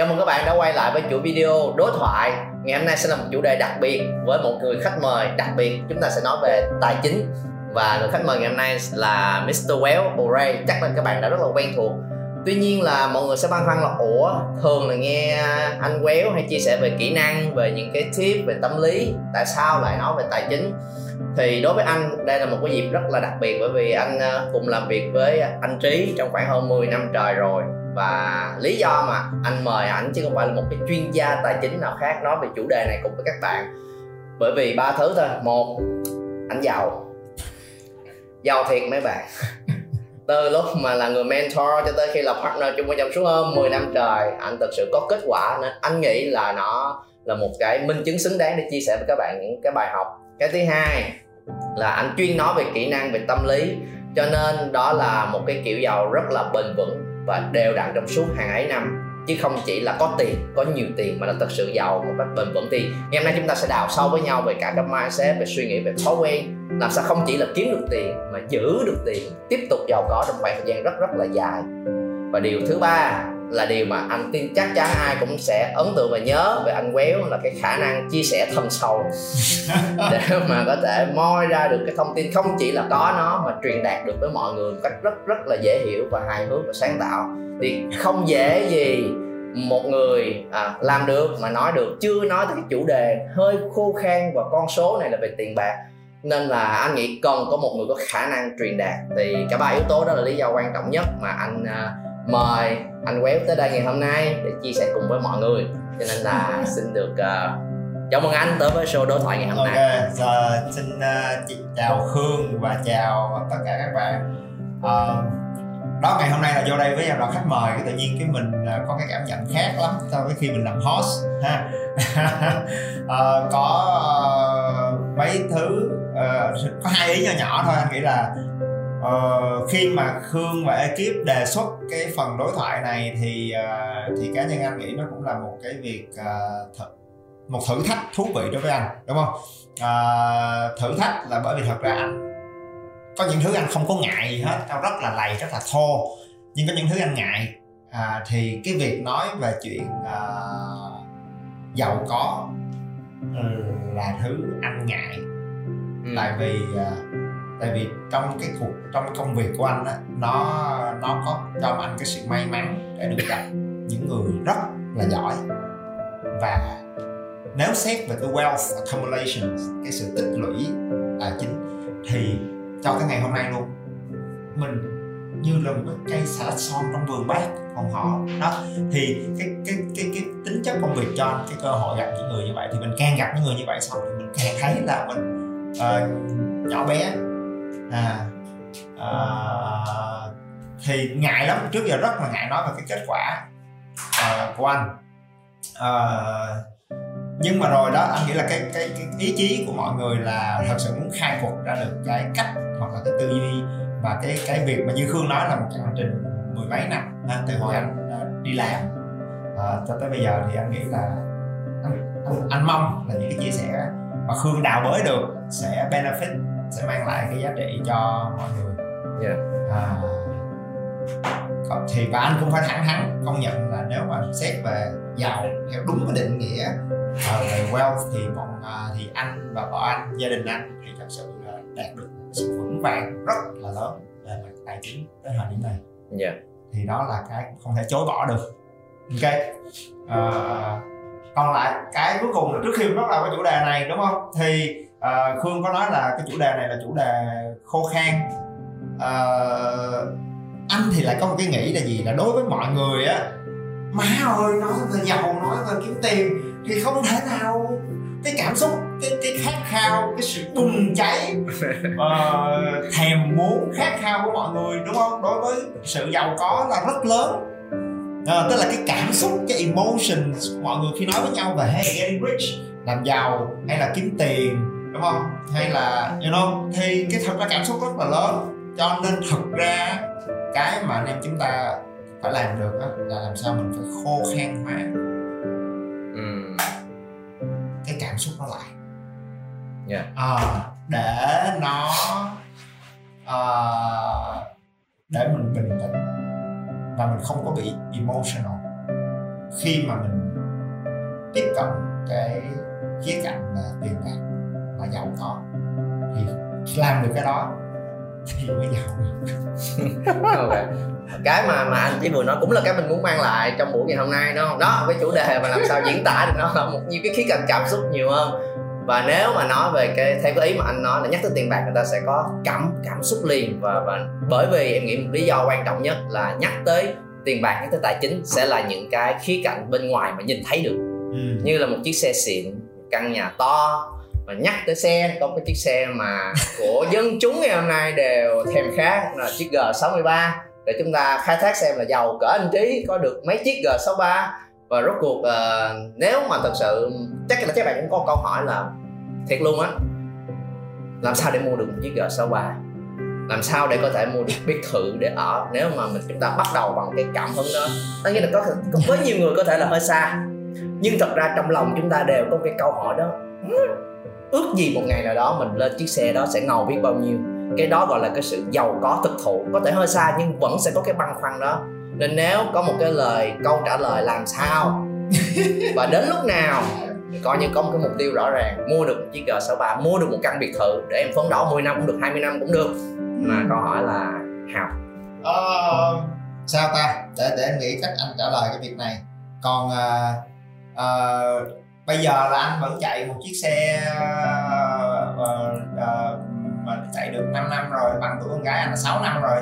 Chào mừng các bạn đã quay lại với chuỗi video đối thoại. Ngày hôm nay sẽ là một chủ đề đặc biệt với một người khách mời đặc biệt. Chúng ta sẽ nói về tài chính. Và người khách mời ngày hôm nay là Mr. Well O'Reilly Chắc là các bạn đã rất là quen thuộc. Tuy nhiên là mọi người sẽ băn khoăn là, Ủa, thường là nghe anh Well hay chia sẻ về kỹ năng, Về những cái tip về tâm lý, Tại sao lại nói về tài chính? Thì đối với anh, đây là một cái dịp rất là đặc biệt bởi vì anh ờ, cùng làm việc với anh Trí trong khoảng hơn 10 năm trời rồi và lý do mà anh mời ảnh chứ không phải là một cái chuyên gia tài chính nào khác nói về chủ đề này cùng với các bạn. Bởi vì ba thứ thôi. Một ảnh giàu. Giàu thiệt mấy bạn. Từ lúc mà là người mentor cho tới khi là partner chung với trong suốt hơn 10 năm trời, anh thực sự có kết quả nên anh nghĩ là nó là một cái minh chứng xứng đáng để chia sẻ với các bạn những cái bài học. Cái thứ hai là anh chuyên nói về kỹ năng, về tâm lý, cho nên đó là một cái kiểu giàu rất là bền vững và đều đặn trong suốt hàng ấy năm. Chứ không chỉ là có tiền, có nhiều tiền mà là thật sự giàu một cách bền vững thì ngày hôm nay chúng ta sẽ đào sâu với nhau về cả các mindset, về suy nghĩ, về thói quen. Làm sao không chỉ là kiếm được tiền, mà giữ được tiền, tiếp tục giàu có trong khoảng thời gian rất rất là dài. Và điều thứ ba là điều mà anh tin chắc chắn ai cũng sẽ ấn tượng và nhớ. Về anh quéo là cái khả năng chia sẻ thâm sâu. Để mà có thể moi ra được cái thông tin không chỉ là có nó mà truyền đạt được với mọi người một cách rất rất là dễ hiểu và hài hước và sáng tạo. Thì không dễ gì một người à, làm được mà nói được. Chưa nói tới cái chủ đề hơi khô khan và con số này là về tiền bạc. Nên là anh nghĩ cần có một người có khả năng truyền đạt. Thì cả ba yếu tố đó là lý do quan trọng nhất mà anh à, mời anh Quéo tới đây ngày hôm nay để chia sẻ cùng với mọi người cho nên là xin được uh, chào mừng anh tới với show đối thoại ngày hôm okay. nay. Ok, giờ xin uh, chào Khương và chào tất cả các bạn. Uh, đó ngày hôm nay là vô đây với là khách mời cái tự nhiên cái mình uh, có cái cảm nhận khác lắm so với khi mình làm host ha. uh, có uh, mấy thứ uh, có hai ý nhỏ nhỏ thôi anh nghĩ là uh, khi mà khương và ekip đề xuất cái phần đối thoại này thì uh, thì cá nhân anh nghĩ nó cũng là một cái việc uh, th- một thử thách thú vị đối với anh đúng không? Uh, thử thách là bởi vì thật ra anh có những thứ anh không có ngại gì hết tao rất là lầy rất là thô nhưng có những thứ anh ngại. À, thì cái việc nói về chuyện uh, giàu có là thứ anh ngại. Ừ. tại vì uh, tại vì trong cái cuộc trong công việc của anh á nó nó có cho anh cái sự may mắn để được gặp những người rất là giỏi. Và nếu xét về cái wealth accumulation cái sự tích lũy tài chính thì cho cái ngày hôm nay luôn mình như là một cái cây xà lách son trong vườn bác còn họ. Đó thì cái cái cái cái tính chất công việc cho anh cái cơ hội gặp những người như vậy thì mình càng gặp những người như vậy xong thì mình càng thấy là mình uh, nhỏ bé à, à thì ngại lắm. Trước giờ rất là ngại nói về cái kết quả uh, của anh. Uh, nhưng mà rồi đó anh nghĩ là cái, cái cái ý chí của mọi người là thật sự muốn khai cuộc ra được cái cách hoặc là cái tư duy và cái cái việc mà như khương nói là một hành trình mười mấy năm à, từ hồi anh đi làm. À, cho tới bây giờ thì anh nghĩ là anh, anh, anh mong là những cái chia sẻ mà khương đào bới được sẽ benefit sẽ mang lại cái giá trị cho mọi người. Yeah. à, thì và anh cũng phải thẳng thắn công nhận là nếu mà xét về giàu theo đúng cái định nghĩa uh, về wealth thì bọn uh, thì anh và vợ anh gia đình anh thì thật sự là đạt được sự vững vàng rất là lớn về mặt tài chính tới thời điểm này. Yeah. thì đó là cái không thể chối bỏ được. Ok. Uh, còn lại cái cuối cùng là trước khi bắt đầu cái chủ đề này đúng không? Thì à, khương có nói là cái chủ đề này là chủ đề khô khan. À, anh thì lại có một cái nghĩ là gì? Là đối với mọi người á má ơi nói về giàu nói về kiếm tiền thì không thể nào. Cái cảm xúc cái cái khát khao cái sự bùng cháy uh, thèm muốn khát khao của mọi người đúng không? Đối với sự giàu có là rất lớn. À, tức là cái cảm xúc cái emotions mọi người khi nói với nhau về hey getting rich làm giàu hay là kiếm tiền đúng không? Hay là you know thì cái thật ra cảm xúc rất là lớn. Cho nên thực ra cái mà anh em chúng ta phải làm được đó, là làm sao mình phải khô khan hóa. Ừ. cái cảm xúc nó lại. Yeah. à, để nó à, để mình bình tĩnh và mình không có bị emotional. Khi mà mình tiếp cận cái khía cạnh là tiền bạc và giàu có. Thì làm được cái đó thì mới giàu được. Ok cái mà mà anh chỉ vừa nói cũng là cái mình muốn mang lại trong buổi ngày hôm nay đúng không? Đó cái chủ đề mà làm sao diễn tả được nó là một nhiều cái khía cạnh cảm xúc nhiều hơn. Và nếu mà nói về cái theo cái ý mà anh nói là nhắc tới tiền bạc người ta sẽ có cảm cảm xúc liền. Và và bởi vì em nghĩ một lý do quan trọng nhất là nhắc tới tiền bạc nhắc tới tài chính sẽ là những cái khía cạnh bên ngoài mà nhìn thấy được. Ừ. như là một chiếc xe xịn căn nhà to và nhắc tới xe có cái chiếc xe mà của dân chúng ngày hôm nay đều thèm khát là chiếc G63. Để chúng ta khai thác xem là giàu cỡ anh trí có được mấy chiếc G63. Và rốt cuộc uh, nếu mà thật sự chắc là các bạn cũng có câu hỏi là thiệt luôn á. Làm sao để mua được một chiếc G63? Làm sao để có thể mua được biệt thự để ở nếu mà mình chúng ta bắt đầu bằng cái cảm hứng đó? Tất nhiên là có, có với nhiều người có thể là hơi xa. Nhưng thật ra trong lòng chúng ta đều có cái câu hỏi đó ước gì một ngày nào đó mình lên chiếc xe đó sẽ ngầu biết bao nhiêu. Cái đó gọi là cái sự giàu có thực thụ. Có thể hơi xa nhưng vẫn sẽ có cái băn khoăn đó. Nên nếu có một cái lời câu trả lời làm sao? Và đến lúc nào? Coi như có một cái mục tiêu rõ ràng. Mua được một chiếc G63 mua được một căn biệt thự để em phấn đấu 10 năm cũng được 20 năm cũng được. Mà câu hỏi là how? Ờ, sao ta? Để để anh nghĩ cách anh trả lời cái việc này. Còn à, à, bây giờ là anh vẫn chạy một chiếc xe uh, uh, mà chạy được 5 năm rồi bằng tuổi con gái anh là 6 năm rồi.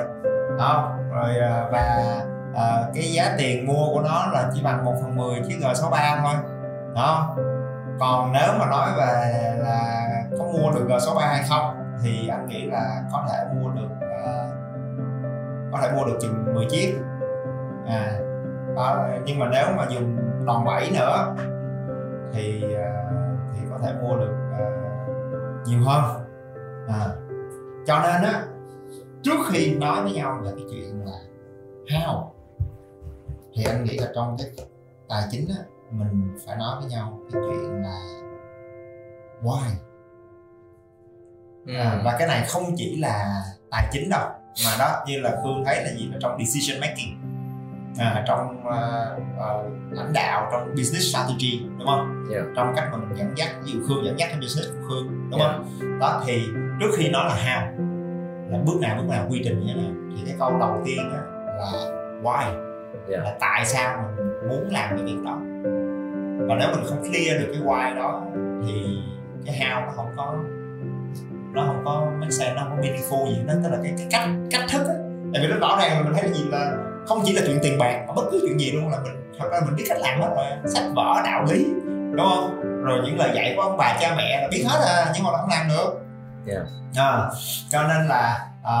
Đó rồi uh, và uh, cái giá tiền mua của nó là chỉ bằng 1 phần 10 chiếc G63 thôi. Đó. Còn nếu mà nói về là có mua được G63 hay không thì anh nghĩ là có thể mua được uh, có thể mua được chừng 10 chiếc. À đó, nhưng mà nếu mà dùng đòn bẩy nữa thì à, thì có thể mua được à, nhiều hơn. À, cho nên á trước khi nói với nhau về cái chuyện là how thì anh nghĩ là trong cái tài chính á mình phải nói với nhau cái chuyện là why. Ừ. à, và cái này không chỉ là tài chính đâu mà đó như là khương thấy là gì là trong decision making à, trong uh, uh, lãnh đạo trong business strategy đúng không Yeah. trong cách mà mình dẫn dắt ví dụ khương dẫn dắt cái business của khương đúng Yeah. không đó thì trước khi nói là how là bước nào bước nào quy trình như thế nào thì cái câu đầu tiên là why Yeah. là tại sao mình muốn làm cái việc đó và nếu mình không clear được cái why đó thì cái how nó không có nó không có make sense nó không có meaningful gì đó tức là cái, cái cách cách thức á tại vì nó rõ ràng mình thấy là gì là không chỉ là chuyện tiền bạc mà bất cứ chuyện gì luôn là mình thật ra mình biết cách làm hết rồi. Sách vở đạo lý đúng không? Rồi những lời dạy của ông bà cha mẹ là biết hết à nhưng mà không làm được. Yeah. à, cho nên là à,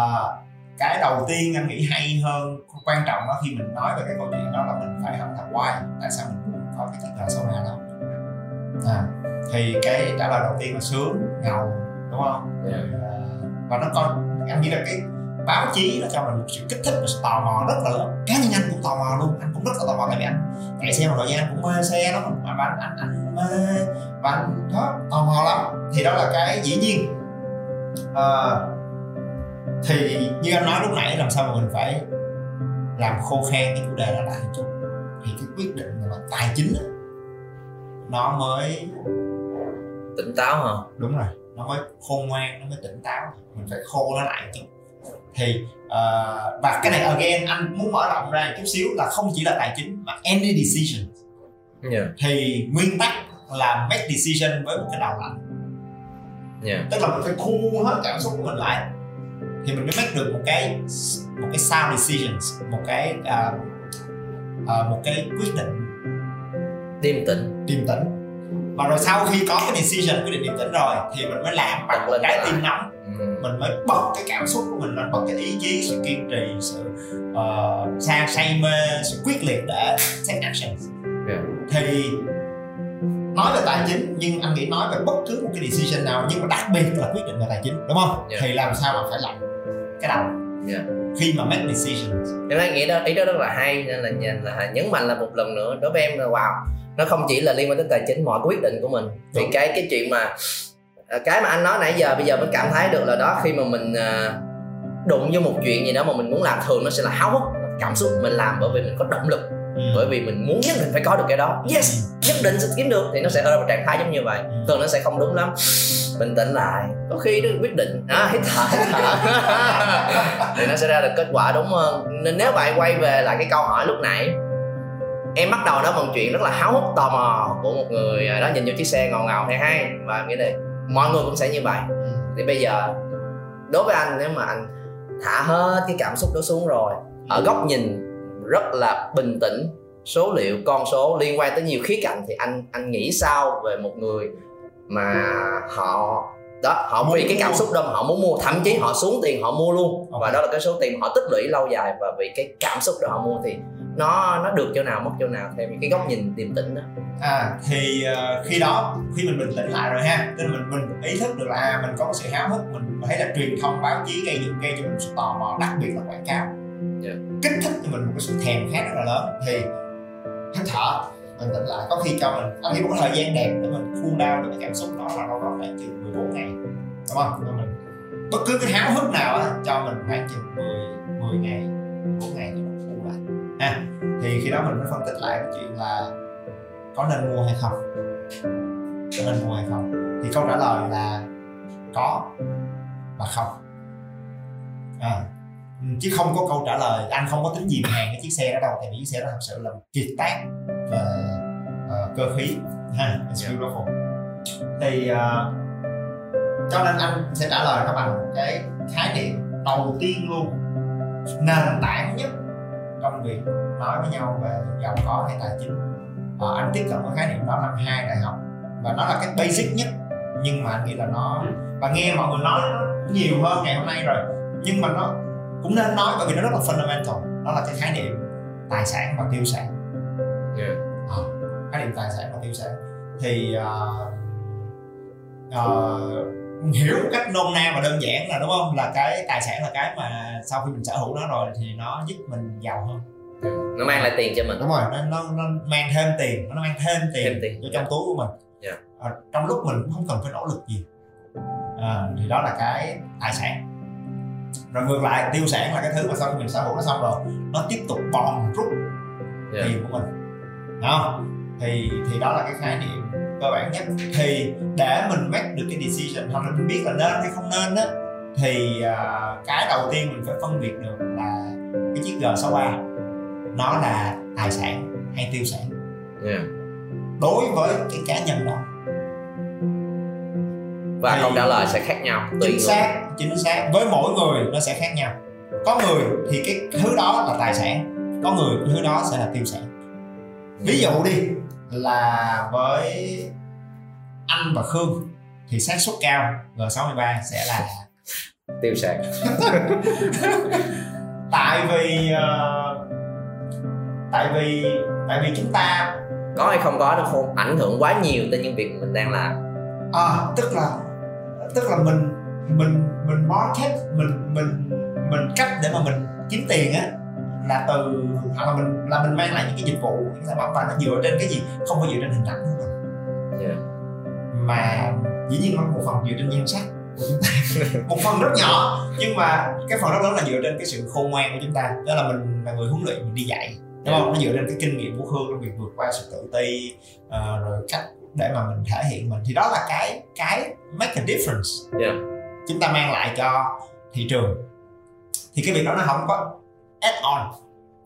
cái đầu tiên anh nghĩ hay hơn quan trọng đó khi mình nói về cái câu chuyện đó là mình phải hỏi là why tại sao mình muốn có cái chiếc này đó. À, thì cái trả lời đầu tiên là sướng ngầu đúng không? Yeah. à, và nó còn anh nghĩ là cái báo chí nó cho mình sự kích thích và sự tò mò rất là lớn. Cá nhân anh cũng tò mò luôn anh cũng rất là tò mò tại vì anh chạy xe một thời gian anh cũng mê xe lắm. Và anh anh anh mê và anh đó tò mò lắm. Thì đó là cái dĩ nhiên. À, thì như anh nói lúc nãy làm sao mà mình phải làm khô khan cái chủ đề đó lại một chút? Thì cái quyết định mà tài chính á, nó mới tỉnh táo hả? Đúng rồi nó mới khôn ngoan nó mới tỉnh táo. Mình phải khô nó lại một chút thì ờ, và cái này again anh muốn mở rộng ra một chút xíu là không chỉ là tài chính mà any decision. Yeah. thì nguyên tắc là make decision với một cái đầu lạnh. Yeah. tức là mình phải khu hết cảm xúc của mình lại thì mình mới make được một cái một cái sound decisions một cái à, à, một cái quyết định. Điềm tĩnh. Điềm tĩnh và rồi sau khi có cái decision quyết định điềm tĩnh rồi thì mình mới làm bằng lên trái tim nóng ừ. mình mới bật cái cảm xúc của mình lên bật cái ý chí sự kiên trì sự uh, say, say mê sự quyết liệt để take action Yeah. thì nói về tài chính nhưng anh nghĩ nói về bất cứ một cái decision nào nhưng mà đặc biệt là quyết định về tài chính đúng không Yeah. thì làm sao mà phải làm cái đầu Yeah. khi mà make decisions em nói nghĩ đó ý đó rất là hay nên là, là nhấn mạnh là một lần nữa đối với em là wow nó không chỉ là liên quan tới tài chính mọi quyết định của mình. Thì Đúng. cái cái chuyện mà à, cái mà anh nói nãy giờ bây giờ mình cảm thấy được là đó khi mà mình à, đụng vô một chuyện gì đó mà mình muốn làm thường nó sẽ là háo hức cảm xúc mình làm bởi vì mình có động lực. Ừ. bởi vì mình muốn nhất định phải có được cái đó. Yes nhất định sẽ kiếm được. Thì nó sẽ ở một trạng thái giống như vậy. Ừ. thường nó sẽ không đúng lắm. Bình tĩnh lại. Có khi nó quyết định. À, hít thở hít thở. Thì nó sẽ ra được kết quả đúng hơn. Nên nếu bạn quay về lại cái câu hỏi lúc nãy em bắt đầu đó bằng chuyện rất là háo hức tò mò của một người à, đó nhìn vô chiếc xe ngầu ngầu hay hay. Và em nghĩ là mọi người cũng sẽ như vậy. Ừ. thì bây giờ đối với anh nếu mà anh thả hết cái cảm xúc đó xuống rồi ở góc nhìn rất là bình tĩnh số liệu con số liên quan tới nhiều khía cạnh thì anh anh nghĩ sao về một người mà họ đó họ vì cái cảm xúc đó mà họ muốn mua thậm chí họ xuống tiền họ mua luôn. Và đó là cái số tiền họ tích lũy lâu dài và vì cái cảm xúc đó họ mua. Thì nó nó được chỗ nào mất chỗ nào theo cái góc nhìn điềm tĩnh đó. À thì ờ, khi đó khi mình bình tĩnh lại rồi ha tức là mình mình ý thức được là à, mình có một sự háo hức mình thấy là truyền thông báo chí gây dựng gây cho mình sự tò mò đặc biệt là quảng cáo. Yeah. kích thích cho mình một cái sự thèm khát rất là lớn. Thì hít thở bình tĩnh lại có khi cho mình anh nghĩ một thời gian đẹp để mình cool down được cái cảm xúc đó là đâu đó khoảng chừng 14 ngày. Đúng không? Cho mình bất cứ cái háo hức nào á cho mình khoảng chừng 10 10 ngày 14 ngày ha thì khi đó mình mới phân tích lại cái chuyện là có nên mua hay không? Có nên mua hay không? Thì câu trả lời là có và không. À, chứ không có câu trả lời anh không có tính dìm hàng cái chiếc xe đó đâu tại vì chiếc xe đó thật sự là kiệt tác về uh, cơ khí. Ha it's beautiful. Thì uh, cho nên anh sẽ trả lời nó bằng cái khái niệm đầu tiên luôn nền tảng nhất trong việc nói với nhau về giàu có hay tài chính. Ờ, anh tiếp cận với khái niệm đó năm hai đại học. Và nó là cái basic nhất. Nhưng mà anh nghĩ là nó và nghe mọi người nói nó nhiều hơn ngày hôm nay rồi. Nhưng mà nó cũng nên nói bởi vì nó rất là fundamental. Đó là cái khái niệm tài sản và tiêu sản. Yeah. Ờ, khái niệm tài sản và tiêu sản. Thì ờ, ờ, hiểu một cách nôm na và đơn giản là đúng không? Là cái tài sản là cái mà sau khi mình sở hữu nó rồi thì nó giúp mình giàu hơn. Nó mang lại tiền cho mình. Đúng rồi. Nó nó, nó mang thêm tiền nó mang thêm tiền, Thêm tiền. vô trong túi của mình. Dạ. Ờ, trong lúc mình cũng không cần phải nỗ lực gì. À, thì đó là cái tài sản. Rồi ngược lại tiêu sản là cái thứ mà sau khi mình sở hữu nó xong rồi nó tiếp tục bòn rút Yeah. tiền của mình. Không? Thì thì đó là cái khái niệm cơ bản nhất thì để mình make được cái decision hoặc là mình biết là nên hay không nên á thì à, cái đầu tiên mình phải phân biệt được là cái chiếc G63 nó là tài sản hay tiêu sản. Yeah. đối với cái cá nhân đó. Và Thì- câu trả lời sẽ khác nhau tùy chính người. xác chính xác. Với mỗi người nó sẽ khác nhau. Có người thì cái thứ đó là tài sản có người cái thứ đó sẽ là tiêu sản. Ví dụ đi là với anh và khương thì xác suất cao G63 sẽ là tiêu sản tại vì ờ, tại vì tại vì chúng ta có hay không có nó không ảnh hưởng quá nhiều tới những việc mình đang làm. À, tức là tức là mình mình mình market mình mình mình cách để mà mình kiếm tiền á là từ hoặc là mình là mình mang lại những cái dịch vụ những sản phẩm và nó dựa trên cái gì không phải dựa trên hình ảnh. Của mình Yeah. mà dĩ nhiên nó một phần dựa trên nhan sắc của chúng ta. Một phần rất nhỏ nhưng mà cái phần rất lớn là dựa trên cái sự khôn ngoan của chúng ta. Đó là mình là người huấn luyện mình đi dạy. Đúng không? Nó dựa trên cái kinh nghiệm của Khương trong việc vượt qua sự tự ti ờ, rồi cách để mà mình thể hiện mình. Thì đó là cái cái make a difference. Yeah. chúng ta mang lại cho thị trường. Thì cái việc đó nó không có add on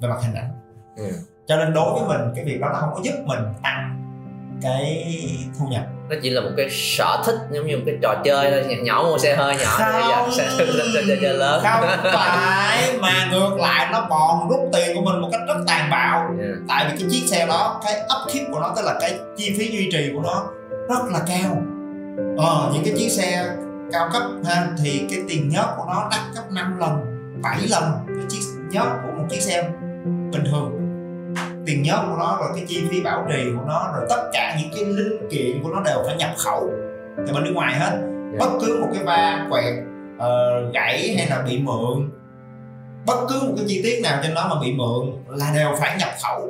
về mặt hình ảnh. Ừ. cho nên đối với mình cái việc đó nó không có giúp mình tăng cái thu nhập. Nó chỉ là một cái sở thích giống như một cái trò chơi thôi. Nhỏ, nhỏ mua xe hơi nhỏ bây giờ sẽ sẽ chơi chơi lớn. Không phải mà ngược lại nó bòn rút tiền của mình một cách rất tàn bạo. Yeah. tại vì cái chiếc xe đó cái upkeep của nó tức là cái chi phí duy trì của nó rất là cao. Ờ, những cái chiếc xe cao cấp ha thì cái tiền nhớt của nó đắt gấp 5 lần 7 lần cái chiếc nhớt của một chiếc xe bình thường tiền nhớt của nó rồi cái chi phí bảo trì của nó rồi tất cả những cái linh kiện của nó đều phải nhập khẩu từ bên nước ngoài hết Dạ. bất cứ một cái va quẹt uh, gãy hay là bị mượn bất cứ một cái chi tiết nào trên nó mà bị mượn là đều phải nhập khẩu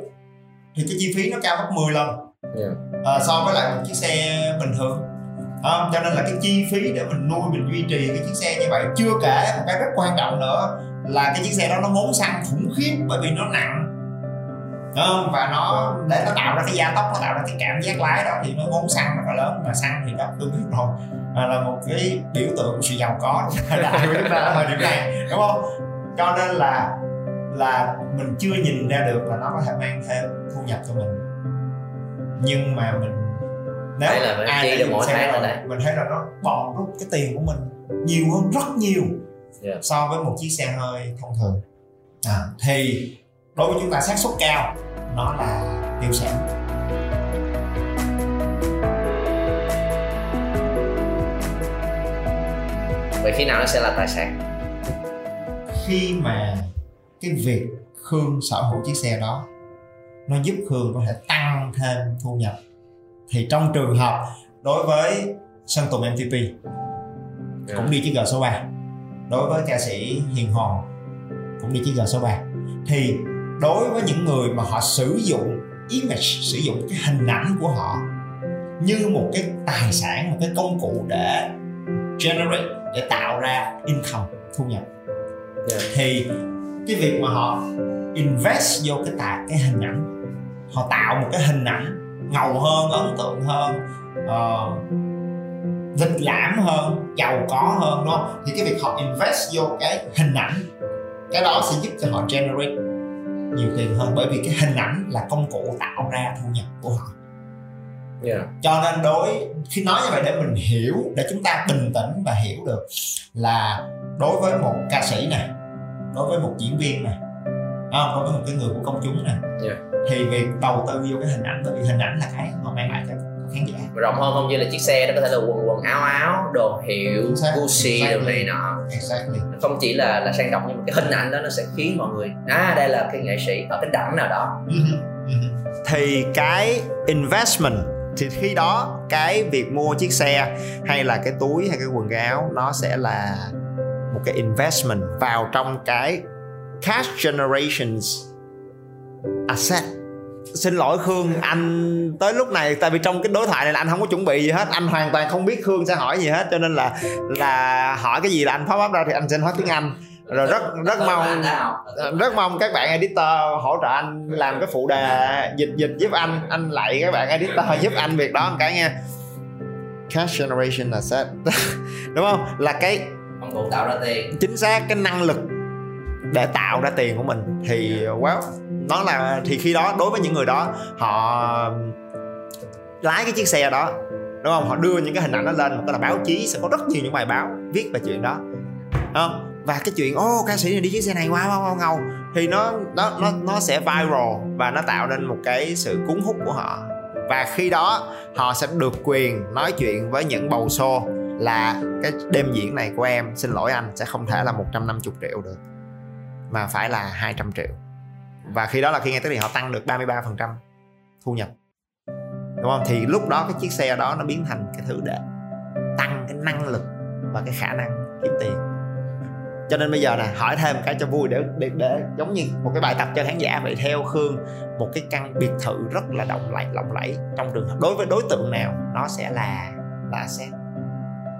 thì cái chi phí nó cao gấp 10 lần Dạ. Ờ, so với lại một chiếc xe bình thường Ờ, cho nên là cái chi phí để mình nuôi mình duy trì cái chiếc xe như vậy chưa kể một cái rất quan trọng nữa là cái chiếc xe đó nó ngốn xăng khủng khiếp bởi vì nó nặng. Ờ, và nó để nó tạo ra cái gia tốc nó tạo ra cái cảm giác lái đó thì nó ngốn xăng rất là lớn. Mà xăng thì đó tôi biết rồi. À, là một cái biểu tượng của sự giàu có. Đại của chúng ta ở thời điểm này. Đúng không? Cho nên là là mình chưa nhìn ra được là nó có thể mang thêm thu nhập cho mình. Nhưng mà mình nếu Đấy là mình ai đã mỗi tháng rồi, đấy. mình thấy là nó bòn rút cái tiền của mình nhiều hơn rất nhiều Dạ. so với một chiếc xe hơi thông thường à, thì đối với chúng ta xác suất cao nó là tiêu sản vậy khi nào nó sẽ là tài sản khi mà cái việc khương sở hữu chiếc xe đó nó giúp khương có thể tăng thêm thu nhập thì trong trường hợp đối với sơn tùng mtp Dạ. cũng đi chiếc g số 3 đối với ca sĩ hiền hòn cũng đi chiếc g số 3 thì đối với những người mà họ sử dụng image sử dụng cái hình ảnh của họ như một cái tài sản một cái công cụ để generate để tạo ra income thu nhập Dạ. thì cái việc mà họ invest vô cái tài cái hình ảnh họ tạo một cái hình ảnh ngầu hơn ấn tượng hơn uh, lịch lãm hơn giàu có hơn đúng không thì cái việc họ invest vô cái hình ảnh cái đó sẽ giúp cho họ generate nhiều tiền hơn bởi vì cái hình ảnh là công cụ tạo ra thu nhập của họ Dạ. cho nên đối khi nói như vậy để mình hiểu để chúng ta bình tĩnh và hiểu được là đối với một ca sĩ này đối với một diễn viên này không đối với một cái người của công chúng này Yeah. thì việc đầu tư vô cái hình ảnh bởi vì hình ảnh là cái họ mang lại cho khán giả rộng hơn không? Chỉ là chiếc xe nó có thể là quần quần áo áo đồ hiệu Gucci đồ này nọ. Exactly. Không chỉ là là sang trọng nhưng mà cái hình ảnh đó nó sẽ khiến mọi người à đây là cái nghệ sĩ ở cái đẳng nào đó. Thì cái investment thì khi đó cái việc mua chiếc xe hay là cái túi hay cái quần cái áo nó sẽ là một cái investment vào trong cái cash generations asset xin lỗi khương anh tới lúc này tại vì trong cái đối thoại này là anh không có chuẩn bị gì hết anh hoàn toàn không biết khương sẽ hỏi gì hết cho nên là là hỏi cái gì là anh pop up ra thì anh xin hỏi tiếng anh. Rồi rất rất mong rất mong các bạn editor hỗ trợ anh làm cái phụ đề dịch dịch giúp anh anh lại các bạn editor giúp anh việc đó một cái nha. Cash generation asset đúng không? Là cái công cụ tạo ra tiền. chính xác cái năng lực để tạo ra tiền của mình. Thì well nó là thì khi đó đối với những người đó họ lái cái chiếc xe đó đúng không? Họ đưa những cái hình ảnh đó lên một cái là báo chí sẽ có rất nhiều những bài báo viết về chuyện đó. Không? Và cái chuyện ô ca sĩ này đi chiếc xe này wow wow wow ngầu. Thì nó nó nó nó sẽ viral và nó tạo nên một cái sự cuốn hút của họ. Và khi đó họ sẽ được quyền nói chuyện với những bầu show là cái đêm diễn này của em xin lỗi anh sẽ không thể là 150 triệu được mà phải là 200 triệu. Và khi đó là khi ngay tới thì họ tăng được 33% thu nhập. Đúng không? Thì lúc đó cái chiếc xe đó nó biến thành cái thứ để tăng cái năng lực và cái khả năng kiếm tiền. Cho nên bây giờ nè hỏi thêm cái cho vui để, để để giống như một cái bài tập cho khán giả vậy theo khương một cái căn biệt thự rất là động lẫy lộng lẫy trong trường hợp. Đối với đối tượng nào nó sẽ là là xét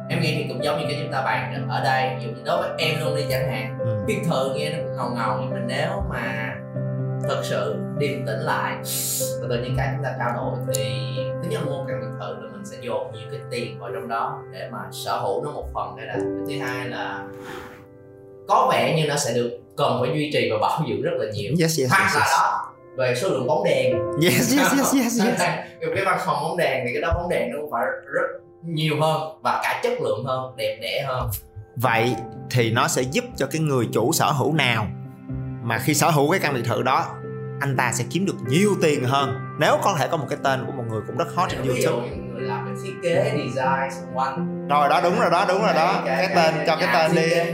em nghĩ thì cũng giống như cái chúng ta bàn ở đây ví dụ như đối với em luôn đi chẳng hạn ừ. biệt thự nghe nó cũng ngầu ngầu nhưng mà nếu mà thật sự điềm tĩnh lại từ từ những cái chúng ta trao đổi thì thứ nhất là mua căn biệt thự là mình sẽ dồn nhiều cái tiền vào trong đó để mà sở hữu nó một phần cái đã thứ hai là có vẻ như nó sẽ được cần phải duy trì và bảo dưỡng rất là nhiều yes yes hoặc yes, là yes. đó về số lượng bóng đèn yes yes yes yes, yes. Cái văn phòng bóng đèn thì cái đó bóng đèn nó cũng phải rất nhiều hơn và cả chất lượng hơn đẹp đẽ hơn. Vậy thì nó sẽ giúp cho cái người chủ sở hữu nào mà khi sở hữu cái căn biệt thự đó anh ta sẽ kiếm được nhiều tiền hơn. Nếu có thể có một cái tên của một người cũng rất hot trên ví dụ youtube. những người làm về thiết kế design xung quanh. Rồi đó đúng rồi đó đúng rồi đó. Cái, cái, cái tên cho cái tên đi. cái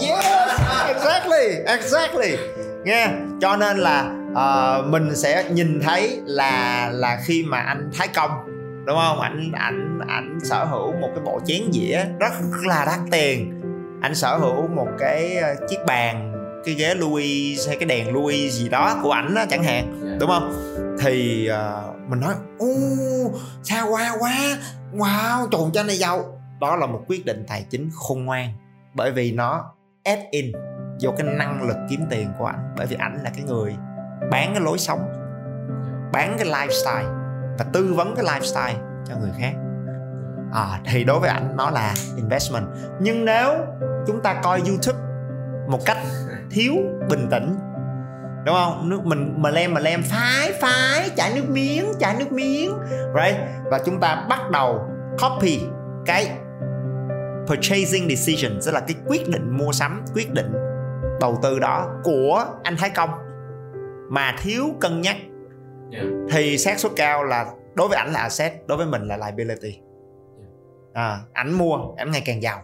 yes exactly exactly. Nghe cho nên là uh, mình sẽ nhìn thấy là là khi mà anh thái công đúng không? Ảnh ảnh ảnh sở hữu một cái bộ chén dĩa rất là đắt tiền. Anh sở hữu một cái ờ, chiếc bàn cái ghế Louis hay cái đèn Louis gì đó của ảnh đó chẳng hạn. Dạ. đúng không? Thì uh, mình nói ô sao qua quá wow trồn cho này giàu đó là một quyết định tài chính khôn ngoan bởi vì nó add in vô cái năng lực kiếm tiền của ảnh. Bởi vì ảnh là cái người bán cái lối sống bán cái lifestyle và tư vấn cái lifestyle cho người khác. À, thì đối với ảnh nó là investment. Nhưng nếu chúng ta coi youtube một cách thiếu bình tĩnh đúng không? Nước mình mà lem mà lem phái phái chảy nước miếng chảy nước miếng right? Và chúng ta bắt đầu copy cái purchasing decision tức là cái quyết định mua sắm quyết định đầu tư đó của anh Thái Công. Mà thiếu cân nhắc yeah. thì xác suất cao là đối với ảnh là asset đối với mình là liability. À, ảnh mua ảnh ngày càng giàu.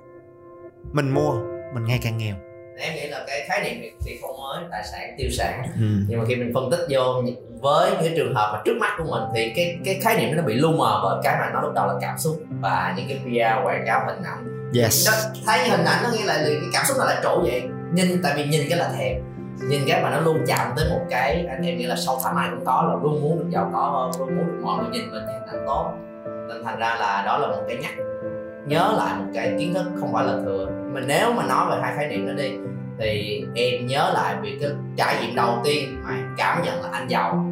Mình mua mình ngày càng nghèo. Em nghĩ là cái khái niệm thì không mới tài sản tiêu sản. Ừ. nhưng mà khi mình phân tích vô với cái trường hợp mà trước mắt của mình thì cái cái khái niệm nó bị lu mờ bởi cái mà nó lúc đầu là cảm xúc và những cái PR quảng cáo hình ảnh. Yes. thấy hình ảnh nó nghĩa là cái cảm xúc nó lại trổ vậy? Nhìn tại vì nhìn cái là thèm nhìn cái mà nó luôn chạm tới một cái anh em nghĩ là sâu thẳm ai cũng có là luôn muốn được giàu có hơn luôn muốn được mọi người nhìn mình hình ảnh tốt nên thành ra là đó là một cái nhắc nhớ lại một cái kiến thức không phải là thừa mà nếu mà nói về hai khái niệm đó đi thì em nhớ lại về cái trải nghiệm đầu tiên mà cảm nhận là anh giàu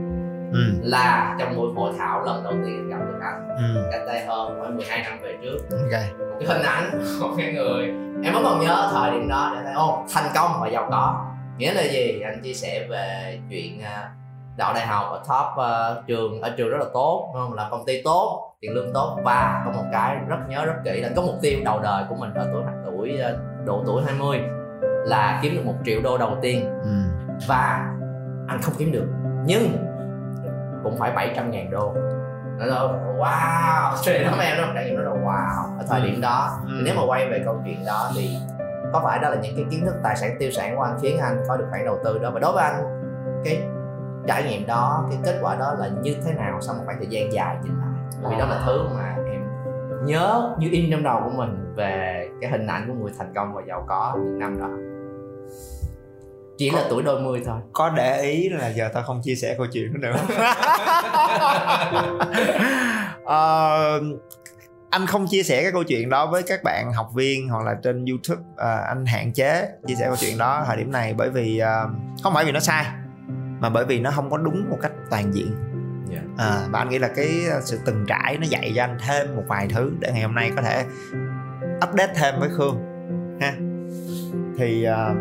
ừ. là trong buổi hội thảo lần đầu tiên gặp được anh ừ. cách đây hơn khoảng 12 năm về trước okay. một cái hình ảnh một cái người em vẫn còn nhớ thời điểm đó để thấy ô thành công và giàu có nghĩa là gì anh chia sẻ về chuyện uh, đậu đại học ở top uh, trường ở trường rất là tốt đúng không? làm công ty tốt tiền lương tốt và có một cái rất nhớ rất kỹ là có mục tiêu đầu đời của mình ở tuổi tuổi uh, độ tuổi 20 là kiếm được một triệu đô đầu tiên ừ. và anh không kiếm được nhưng cũng phải 700 ngàn đô nó là wow thì nó em nó trải nghiệm nó là wow ở thời điểm đó ừ. nếu mà quay về câu chuyện đó thì có phải đó là những cái kiến thức tài sản tiêu sản của anh khiến anh có được khoản đầu tư đó? Và đối với anh cái trải nghiệm đó cái kết quả đó là như thế nào sau một khoảng thời gian dài nhìn lại? Vì đó là thứ mà em nhớ như in trong đầu của mình về cái hình ảnh của người thành công và giàu có những năm đó. Chỉ có, là tuổi đôi mươi thôi. có để ý là giờ tao không chia sẻ câu chuyện nữa. Uh, anh không chia sẻ cái câu chuyện đó với các bạn học viên hoặc là trên youtube uh, anh hạn chế chia sẻ câu chuyện đó thời điểm này bởi vì uh, không phải vì nó sai mà bởi vì nó không có đúng một cách toàn diện yeah. Dạ. à, và anh nghĩ là cái sự từng trải nó dạy cho anh thêm một vài thứ để ngày hôm nay có thể update thêm với khương ha thì uh,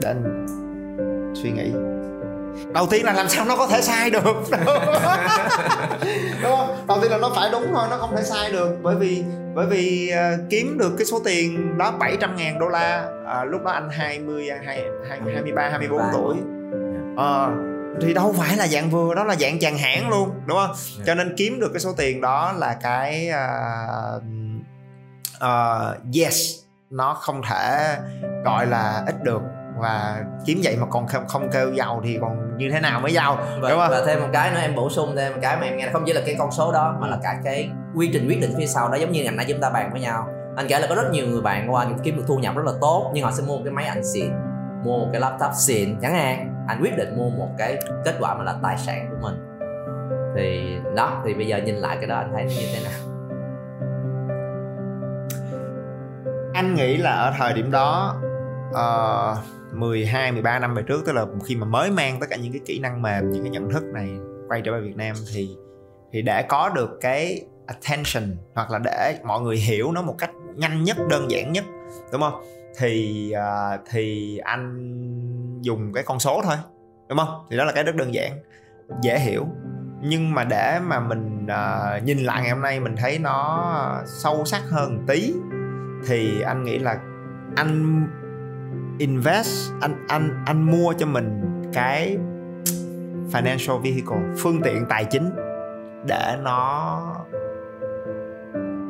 để anh suy nghĩ đầu tiên là làm sao nó có thể sai được? Đúng không đầu tiên là nó phải đúng thôi nó không thể sai được. Bởi vì bởi vì uh, kiếm được cái số tiền đó 700 ngàn đô la uh, lúc đó anh 20 hai, 23 24 tuổi. Uh, thì đâu phải là dạng vừa đó là dạng chàng hãng luôn đúng không? Dạ. cho nên kiếm được cái số tiền đó là cái uh, uh, yes nó không thể gọi là ít được và kiếm vậy mà còn không, không kêu giàu thì còn như thế nào mới giàu và, đúng không? và thêm một cái nữa em bổ sung thêm một cái mà em nghe không chỉ là cái con số đó mà là cả cái quy trình quyết định phía sau đó giống như ngày nãy chúng ta bàn với nhau. Anh kể là có rất nhiều người bạn qua kiếm được thu nhập rất là tốt nhưng họ sẽ mua một cái máy ảnh xịn mua một cái laptop xịn. Chẳng hạn anh quyết định mua một cái kết quả mà là tài sản của mình. Thì đó thì bây giờ nhìn lại cái đó anh thấy nó như thế nào? Anh nghĩ là ở thời điểm đó uh, 12 13 năm về trước tức là khi mà mới mang tất cả những cái kỹ năng mềm những cái nhận thức này quay trở về Việt Nam thì thì để có được cái attention hoặc là để mọi người hiểu nó một cách nhanh nhất đơn giản nhất đúng không? Thì uh, thì anh dùng cái con số thôi đúng không? Thì đó là cái rất đơn giản dễ hiểu. Nhưng mà để mà mình uh, nhìn lại ngày hôm nay mình thấy nó sâu sắc hơn một tí thì anh nghĩ là anh invest, anh anh anh mua cho mình cái financial vehicle, phương tiện tài chính để nó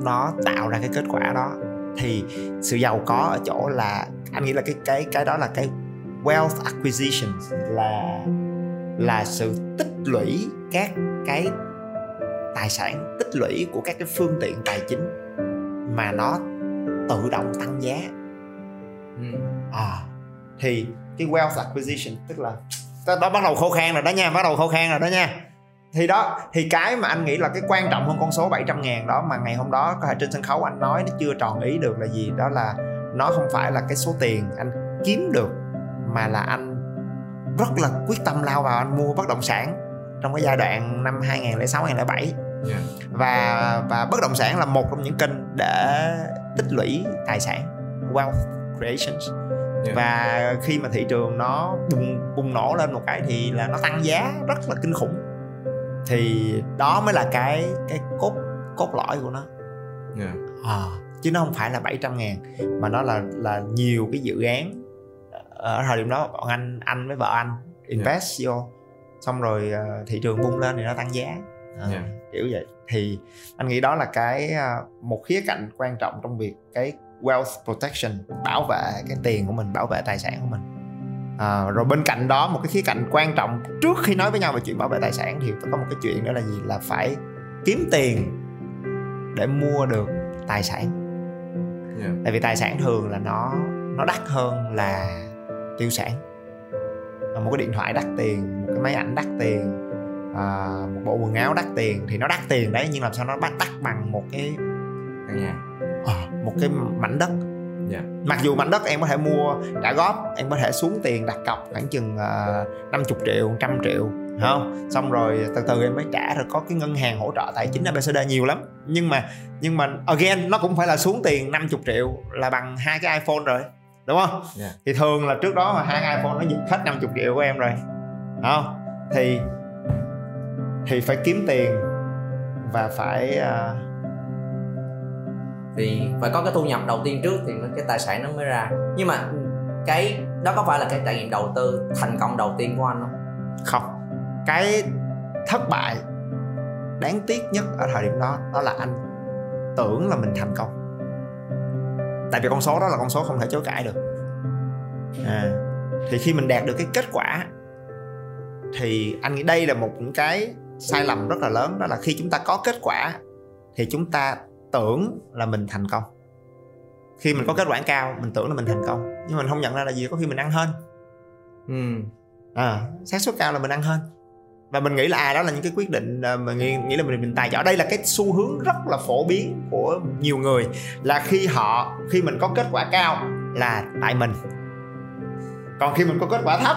nó tạo ra cái kết quả đó thì sự giàu có ở chỗ là, anh nghĩ là cái cái cái đó là cái wealth acquisition, là là sự tích lũy các cái tài sản, tích lũy của các cái phương tiện tài chính mà nó tự động tăng giá ừ à, thì cái wealth acquisition tức là đó bắt đầu khô khan rồi đó nha bắt đầu khô khan rồi đó nha. Thì đó thì cái mà anh nghĩ là cái quan trọng hơn con số 700 ngàn đó mà ngày hôm đó có thể trên sân khấu anh nói nó chưa tròn ý được là gì đó là nó không phải là cái số tiền anh kiếm được mà là anh rất là quyết tâm lao vào anh mua bất động sản trong cái giai đoạn năm 2006 2007 yeah. và và bất động sản là một trong những kênh để tích lũy tài sản wealth creations yeah. và khi mà thị trường nó bùng bùng nổ lên một cái thì là nó tăng giá rất là kinh khủng thì đó mới là cái cái cốt cốt lõi của nó yeah. à, chứ nó không phải là 700 ngàn mà nó là là nhiều cái dự án ở thời điểm đó bọn anh anh với vợ anh invest yeah. vô xong rồi uh, thị trường bung lên thì nó tăng giá à, yeah. kiểu vậy thì anh nghĩ đó là cái một khía cạnh quan trọng trong việc cái wealth protection bảo vệ cái tiền của mình bảo vệ tài sản của mình. À, rồi bên cạnh đó một cái khía cạnh quan trọng trước khi nói với nhau về chuyện bảo vệ tài sản thì có một cái chuyện đó là gì? Là phải kiếm tiền để mua được tài sản. Yeah. tại vì tài sản thường là nó nó đắt hơn là tiêu sản. Một cái điện thoại đắt tiền một cái máy ảnh đắt tiền à, một bộ quần áo đắt tiền thì nó đắt tiền đấy nhưng làm sao nó bắt đắt bằng một cái căn nhà một cái mảnh đất yeah. Dạ. mặc dù mảnh đất em có thể mua trả góp em có thể xuống tiền đặt cọc khoảng chừng uh, 50 triệu trăm triệu không xong rồi từ từ em mới trả rồi có cái ngân hàng hỗ trợ tài chính ABCD nhiều lắm nhưng mà nhưng mà again nó cũng phải là xuống tiền 50 triệu là bằng hai cái iPhone rồi đúng không yeah. Dạ. thì thường là trước đó mà hai iPhone nó giật hết 50 triệu của em rồi không thì thì phải kiếm tiền và phải uh, thì phải có cái thu nhập đầu tiên trước thì cái tài sản nó mới ra. Nhưng mà cái đó có phải là cái trải nghiệm đầu tư thành công đầu tiên của anh không? Không. Cái thất bại đáng tiếc nhất ở thời điểm đó đó là anh tưởng là mình thành công. Tại vì con số đó là con số không thể chối cãi được. À, thì khi mình đạt được cái kết quả thì anh nghĩ đây là một những cái sai lầm rất là lớn đó là khi chúng ta có kết quả thì chúng ta tưởng là mình thành công. Khi mình có kết quả cao mình tưởng là mình thành công. Nhưng mình không nhận ra là gì có khi mình ăn hơn ừ. à xác suất cao là mình ăn hơn và mình nghĩ là à đó là những cái quyết định à, mà nghĩ, nghĩ là mình mình tài giỏi. Đây là cái xu hướng rất là phổ biến của nhiều người là khi họ khi mình có kết quả cao là tại mình. Còn khi mình có kết quả thấp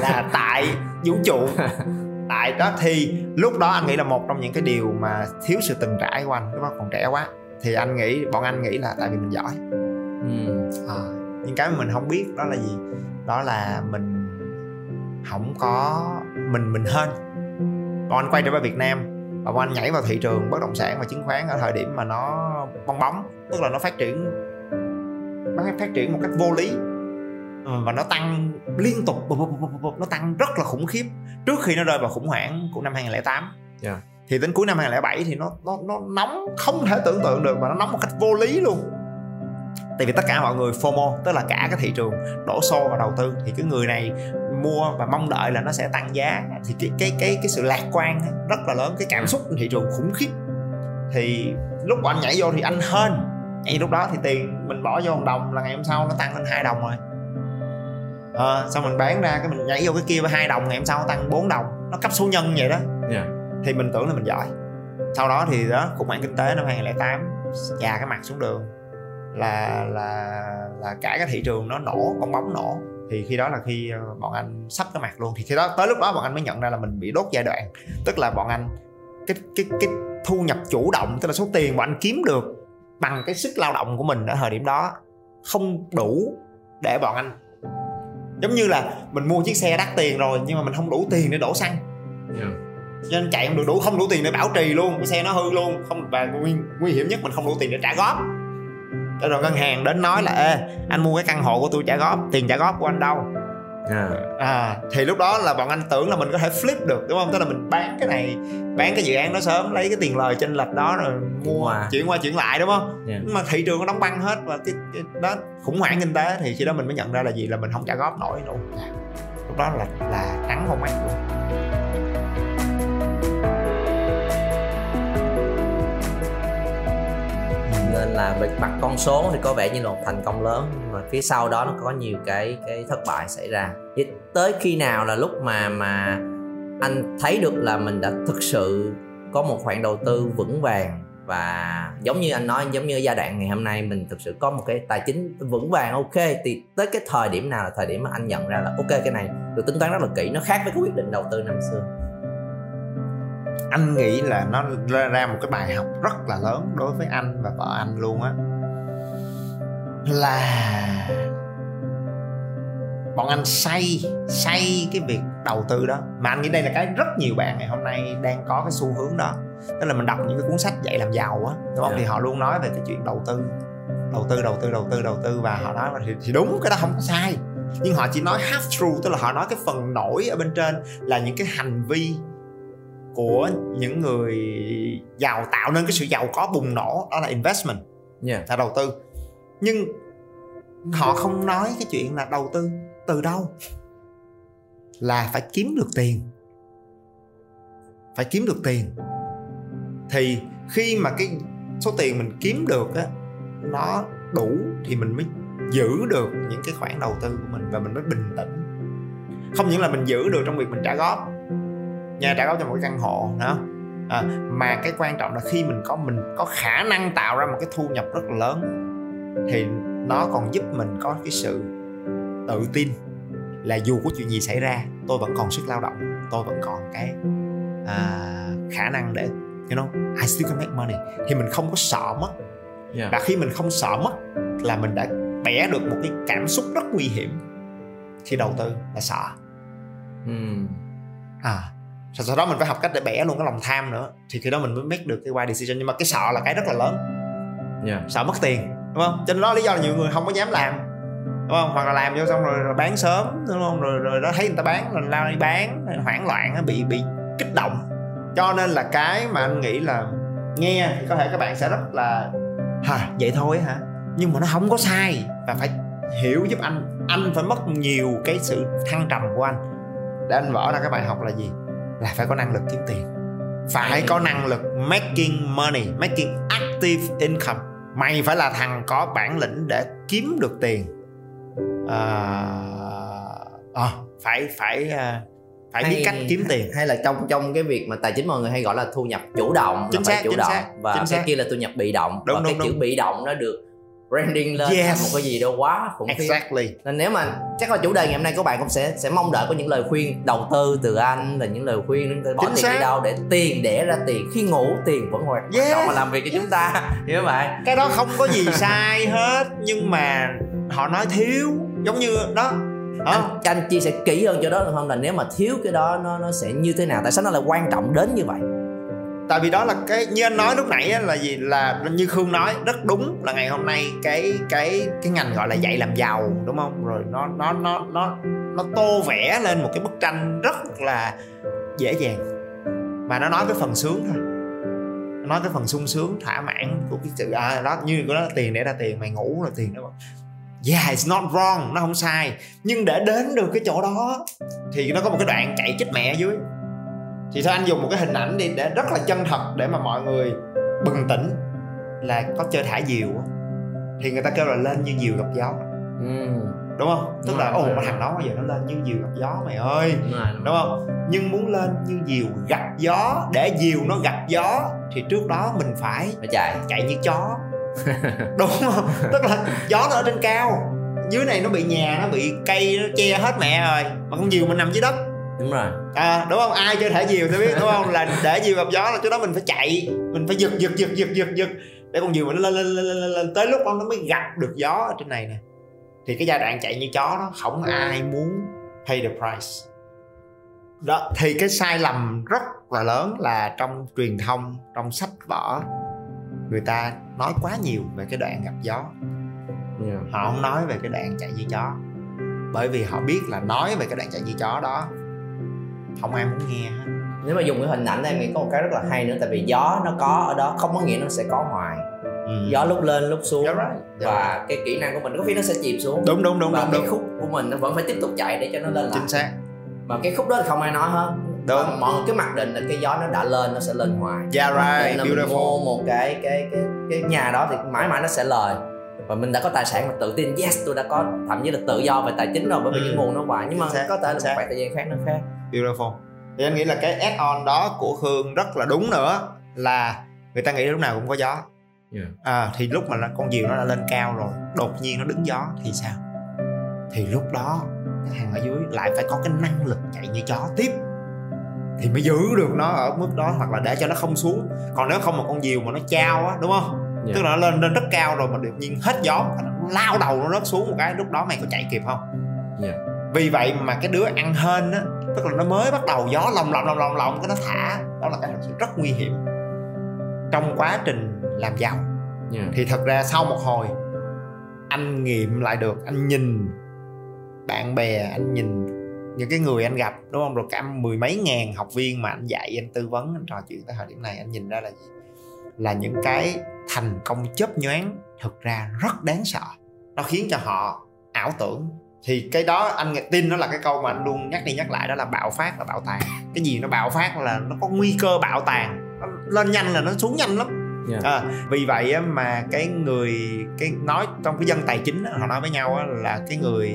là tại vũ trụ tại đó thì lúc đó anh nghĩ là một trong những cái điều mà thiếu sự từng trải của anh lúc đó còn trẻ quá. Thì anh nghĩ bọn anh nghĩ là tại vì mình giỏi. Ừ. à, nhưng cái mà mình không biết đó là gì? Đó là mình không có mình mình hơn bọn anh quay trở về Việt Nam và bọn anh nhảy vào thị trường bất động sản và chứng khoán ở thời điểm mà nó bong bóng tức là nó phát triển nó phát triển một cách vô lý ờ, và nó tăng liên tục nó tăng rất là khủng khiếp trước khi nó rơi vào khủng hoảng của năm 2008 yeah. thì đến cuối năm 2007 thì nó nó nó nóng không thể tưởng tượng được mà nó nóng một cách vô lý luôn. Tại vì tất cả mọi người FOMO tức là cả cái thị trường đổ xô vào đầu tư thì cái người này mua và mong đợi là nó sẽ tăng giá. Thì cái cái cái cái sự lạc quan rất là lớn cái cảm xúc thị trường khủng khiếp. Thì lúc anh nhảy vô thì anh hên. Ngay lúc đó thì tiền mình bỏ vô một đồng là ngày hôm sau nó tăng lên hai đồng rồi à, xong mình bán ra cái mình nhảy vô cái kia hai đồng ngày hôm sau nó tăng 4 đồng. Nó cấp số nhân vậy đó. Yeah. thì mình tưởng là mình giỏi. Sau đó thì đó khủng hoảng kinh tế năm 2008 chà cái mặt xuống đường. Là là là cả cái thị trường nó nổ bong bóng nổ. Thì khi đó là khi ờ, bọn anh sắp cái mặt luôn. Thì khi đó tới lúc đó bọn anh mới nhận ra là mình bị đốt giai đoạn. Tức là bọn anh cái cái cái thu nhập chủ động tức là số tiền bọn anh kiếm được bằng cái sức lao động của mình ở thời điểm đó không đủ để bọn anh giống như là mình mua chiếc xe đắt tiền rồi nhưng mà mình không đủ tiền để đổ xăng. Yeah. cho nên chạy không được đủ không đủ tiền để bảo trì luôn cái xe nó hư luôn. Không và nguy, nguy hiểm nhất mình không đủ tiền để trả góp. Rồi ngân hàng đến nói là ê anh mua cái căn hộ của tôi trả góp tiền trả góp của anh đâu à. à thì lúc đó là bọn anh tưởng là mình có thể flip được đúng không tức là mình bán cái này bán cái dự án đó sớm lấy cái tiền lời trên lệch đó rồi mua wow. chuyển qua chuyển lại đúng không yeah. Dạ. nhưng mà thị trường nó đóng băng hết và cái, cái đó khủng hoảng kinh tế thì khi đó mình mới nhận ra là gì là mình không trả góp nổi luôn lúc đó là là trắng không ăn luôn nên là về mặt con số thì có vẻ như là một thành công lớn. Nhưng mà phía sau đó nó có nhiều cái cái thất bại xảy ra. Thì tới khi nào là lúc mà mà anh thấy được là mình đã thực sự có một khoản đầu tư vững vàng? Và giống như anh nói, giống như giai đoạn ngày hôm nay mình thực sự có một cái tài chính vững vàng, ok. Thì tới cái thời điểm nào là thời điểm mà anh nhận ra là, ok, cái này được tính toán rất là kỹ. Nó khác với cái quyết định đầu tư năm xưa anh nghĩ là nó ra một cái bài học rất là lớn đối với anh và vợ anh luôn á là bọn anh say say cái việc đầu tư đó mà anh nghĩ đây là cái rất nhiều bạn ngày hôm nay đang có cái xu hướng đó tức là mình đọc những cái cuốn sách dạy làm giàu á đúng không yeah. Dạ. thì họ luôn nói về cái chuyện đầu tư đầu tư đầu tư đầu tư đầu tư và họ nói là thì, thì đúng cái đó không có sai nhưng họ chỉ nói half true tức là họ nói cái phần nổi ở bên trên là những cái hành vi của những người giàu tạo nên cái sự giàu có bùng nổ đó là investment yeah. là đầu tư. Nhưng họ không nói cái chuyện là đầu tư từ đâu? Là phải kiếm được tiền. Phải kiếm được tiền. Thì khi mà cái số tiền mình kiếm được á nó đủ thì mình mới giữ được những cái khoản đầu tư của mình và mình mới bình tĩnh. Không những là mình giữ được trong việc mình trả góp nha trả góp cho một cái căn hộ đó. À, mà cái quan trọng là khi mình có mình có khả năng tạo ra một cái thu nhập rất lớn thì nó còn giúp mình có cái sự tự tin là dù có chuyện gì xảy ra tôi vẫn còn sức lao động tôi vẫn còn cái à, khả năng để you know I still can make money. Thì mình không có sợ mất. Yeah. và khi mình không sợ mất là mình đã bẻ được một cái cảm xúc rất nguy hiểm khi đầu tư là sợ. Mm. à sau, sau đó mình phải học cách để bẻ luôn cái lòng tham nữa. Thì khi đó mình mới make được cái wise decision. Nhưng mà cái sợ là cái rất là lớn. Yeah. sợ mất tiền đúng không? Cho nên đó lý do là nhiều người không có dám làm đúng không? Hoặc là làm vô xong rồi, rồi bán sớm đúng không? Rồi rồi đó thấy người ta bán rồi lao đi bán hoảng loạn bị bị kích động. Cho nên là cái mà anh nghĩ là nghe thì có thể các bạn sẽ rất là hả vậy thôi hả? Nhưng mà nó không có sai. Và phải hiểu giúp anh. Anh phải mất nhiều cái sự thăng trầm của anh. Để anh vỡ ra cái bài học là gì là phải có năng lực kiếm tiền. Phải có năng lực making money making active income. Mày phải là thằng có bản lĩnh để kiếm được tiền. À, à, phải phải phải hay, biết cách kiếm tiền. hay là trong trong cái việc mà tài chính mọi người hay gọi là thu nhập chủ động chính xác chủ chính động xác, và chính cái xác. kia là thu nhập bị động. Đúng, và đúng, cái đúng. chữ bị động nó được branding lên yes. một cái gì đâu quá khủng khiếp. Exactly. nên nếu mà chắc là chủ đề ngày hôm nay các bạn cũng sẽ sẽ mong đợi có những lời khuyên đầu tư từ anh là những lời khuyên đến bỏ Chính tiền đi đâu để tiền đẻ ra tiền khi ngủ tiền vẫn hoạt yeah. động mà làm việc cho chúng ta. Hiểu các bạn? Cái đó không có gì sai hết nhưng mà họ nói thiếu giống như đó. Anh, anh chia sẻ kỹ hơn cho đó được không? Là nếu mà thiếu cái đó nó nó sẽ như thế nào? Tại sao nó lại quan trọng đến như vậy tại vì đó là cái như anh nói lúc nãy là gì? Là như khương nói rất đúng là ngày hôm nay cái cái cái ngành gọi là dạy làm giàu đúng không? Rồi nó nó nó nó nó tô vẽ lên một cái bức tranh rất là dễ dàng. Mà nó nói cái phần sướng thôi. Nói cái phần sung sướng thỏa mãn của cái sự à, đó như của nó là tiền để ra tiền mày ngủ là tiền đó. Yeah it's not wrong nó không sai. Nhưng để đến được cái chỗ đó thì nó có một cái đoạn chạy chết mẹ dưới thì thôi anh dùng một cái hình ảnh đi để rất là chân thật để mà mọi người bừng tỉnh là có chơi thả diều thì người ta kêu là lên như diều gặp gió. Ừ. đúng không? Tức đúng là ồ thằng đó bây giờ nó lên như diều gặp gió mày ơi. Đúng, rồi, đúng, đúng không? Nhưng muốn lên như diều gặp gió để diều nó gặp gió thì trước đó mình phải phải chạy. chạy như chó. Đúng không? Tức là gió nó ở trên cao dưới này nó bị nhà nó bị cây nó che hết mẹ rồi mà con diều mình nằm dưới đất đúng rồi. À đúng không? Ai chơi thả diều tôi biết đúng không? Là để diều gặp gió là chỗ đó mình phải chạy mình phải giật giật giật giật giật giật. Để con diều mình lên lên lên lên, lên. tới lúc đó nó mới gặp được gió ở trên này nè. Thì cái giai đoạn chạy như chó đó không ai muốn pay the price. Đó thì cái sai lầm rất là lớn là trong truyền thông trong sách vở người ta nói quá nhiều về cái đoạn gặp gió. Yeah. họ không nói về cái đoạn chạy như chó. Bởi vì họ biết là nói về cái đoạn chạy như chó đó không ai muốn nghe hết. Nếu mà dùng cái hình ảnh này em nghĩ có một cái rất là hay nữa tại vì gió nó có ở đó không có nghĩa nó sẽ có hoài. Ừ. gió lúc lên lúc xuống. You're right. You're và cái kỹ năng của mình có khi nó sẽ chìm xuống. Đúng đúng đúng và đúng cái đúng. khúc của mình nó vẫn phải tiếp tục chạy để cho nó lên lại. Chính xác. Và cái khúc đó thì không ai nói hết. Đúng. Và mọi cứ mặc định là cái gió nó đã lên nó sẽ lên hoài. Yeah Nên right là mình mua một cái cái cái cái nhà đó thì mãi mãi nó sẽ lời. Và mình đã có tài sản mà tự tin yes tôi đã có thậm chí là tự do về tài chính rồi bởi vì Ừ. cái nguồn nó hoài. Nhưng mà xác, có thể là một khoảng thời gian khác nó khác beautiful. Thì anh nghĩ là cái add on đó của khương rất là đúng nữa là người ta nghĩ lúc nào cũng có gió. Yeah. à, thì lúc mà con diều nó đã lên cao rồi đột nhiên nó đứng gió thì sao? Thì lúc đó cái thằng ở dưới lại phải có cái năng lực chạy như chó tiếp. Thì mới giữ được nó ở mức đó hoặc là để cho nó không xuống. Còn nếu không một con diều mà nó trao á đúng không? Yeah. tức là nó lên lên rất cao rồi mà đột nhiên hết gió nó lao đầu nó rớt xuống một cái lúc đó mày có chạy kịp không? Yeah. vì vậy mà cái đứa ăn hên á tức là nó mới bắt đầu gió lồng lộng lồng lộng lộng cái nó thả. Đó là cái thật sự rất nguy hiểm trong quá trình làm giàu. Yeah. thì thật ra sau một hồi anh nghiệm lại được anh nhìn bạn bè anh nhìn những cái người anh gặp đúng không? Rồi cả mười mấy ngàn học viên mà anh dạy anh tư vấn anh trò chuyện tới thời điểm này anh nhìn ra là gì? Là những cái thành công chớp nhoáng thực ra rất đáng sợ. Nó khiến cho họ ảo tưởng thì cái đó anh tin nó là cái câu mà anh luôn nhắc đi nhắc lại đó là bạo phát là bạo tàn cái gì nó bạo phát là nó có nguy cơ bạo tàn nó lên nhanh là nó xuống nhanh lắm Yeah. à, vì vậy mà cái người cái nói trong cái dân tài chính họ nói với nhau là cái người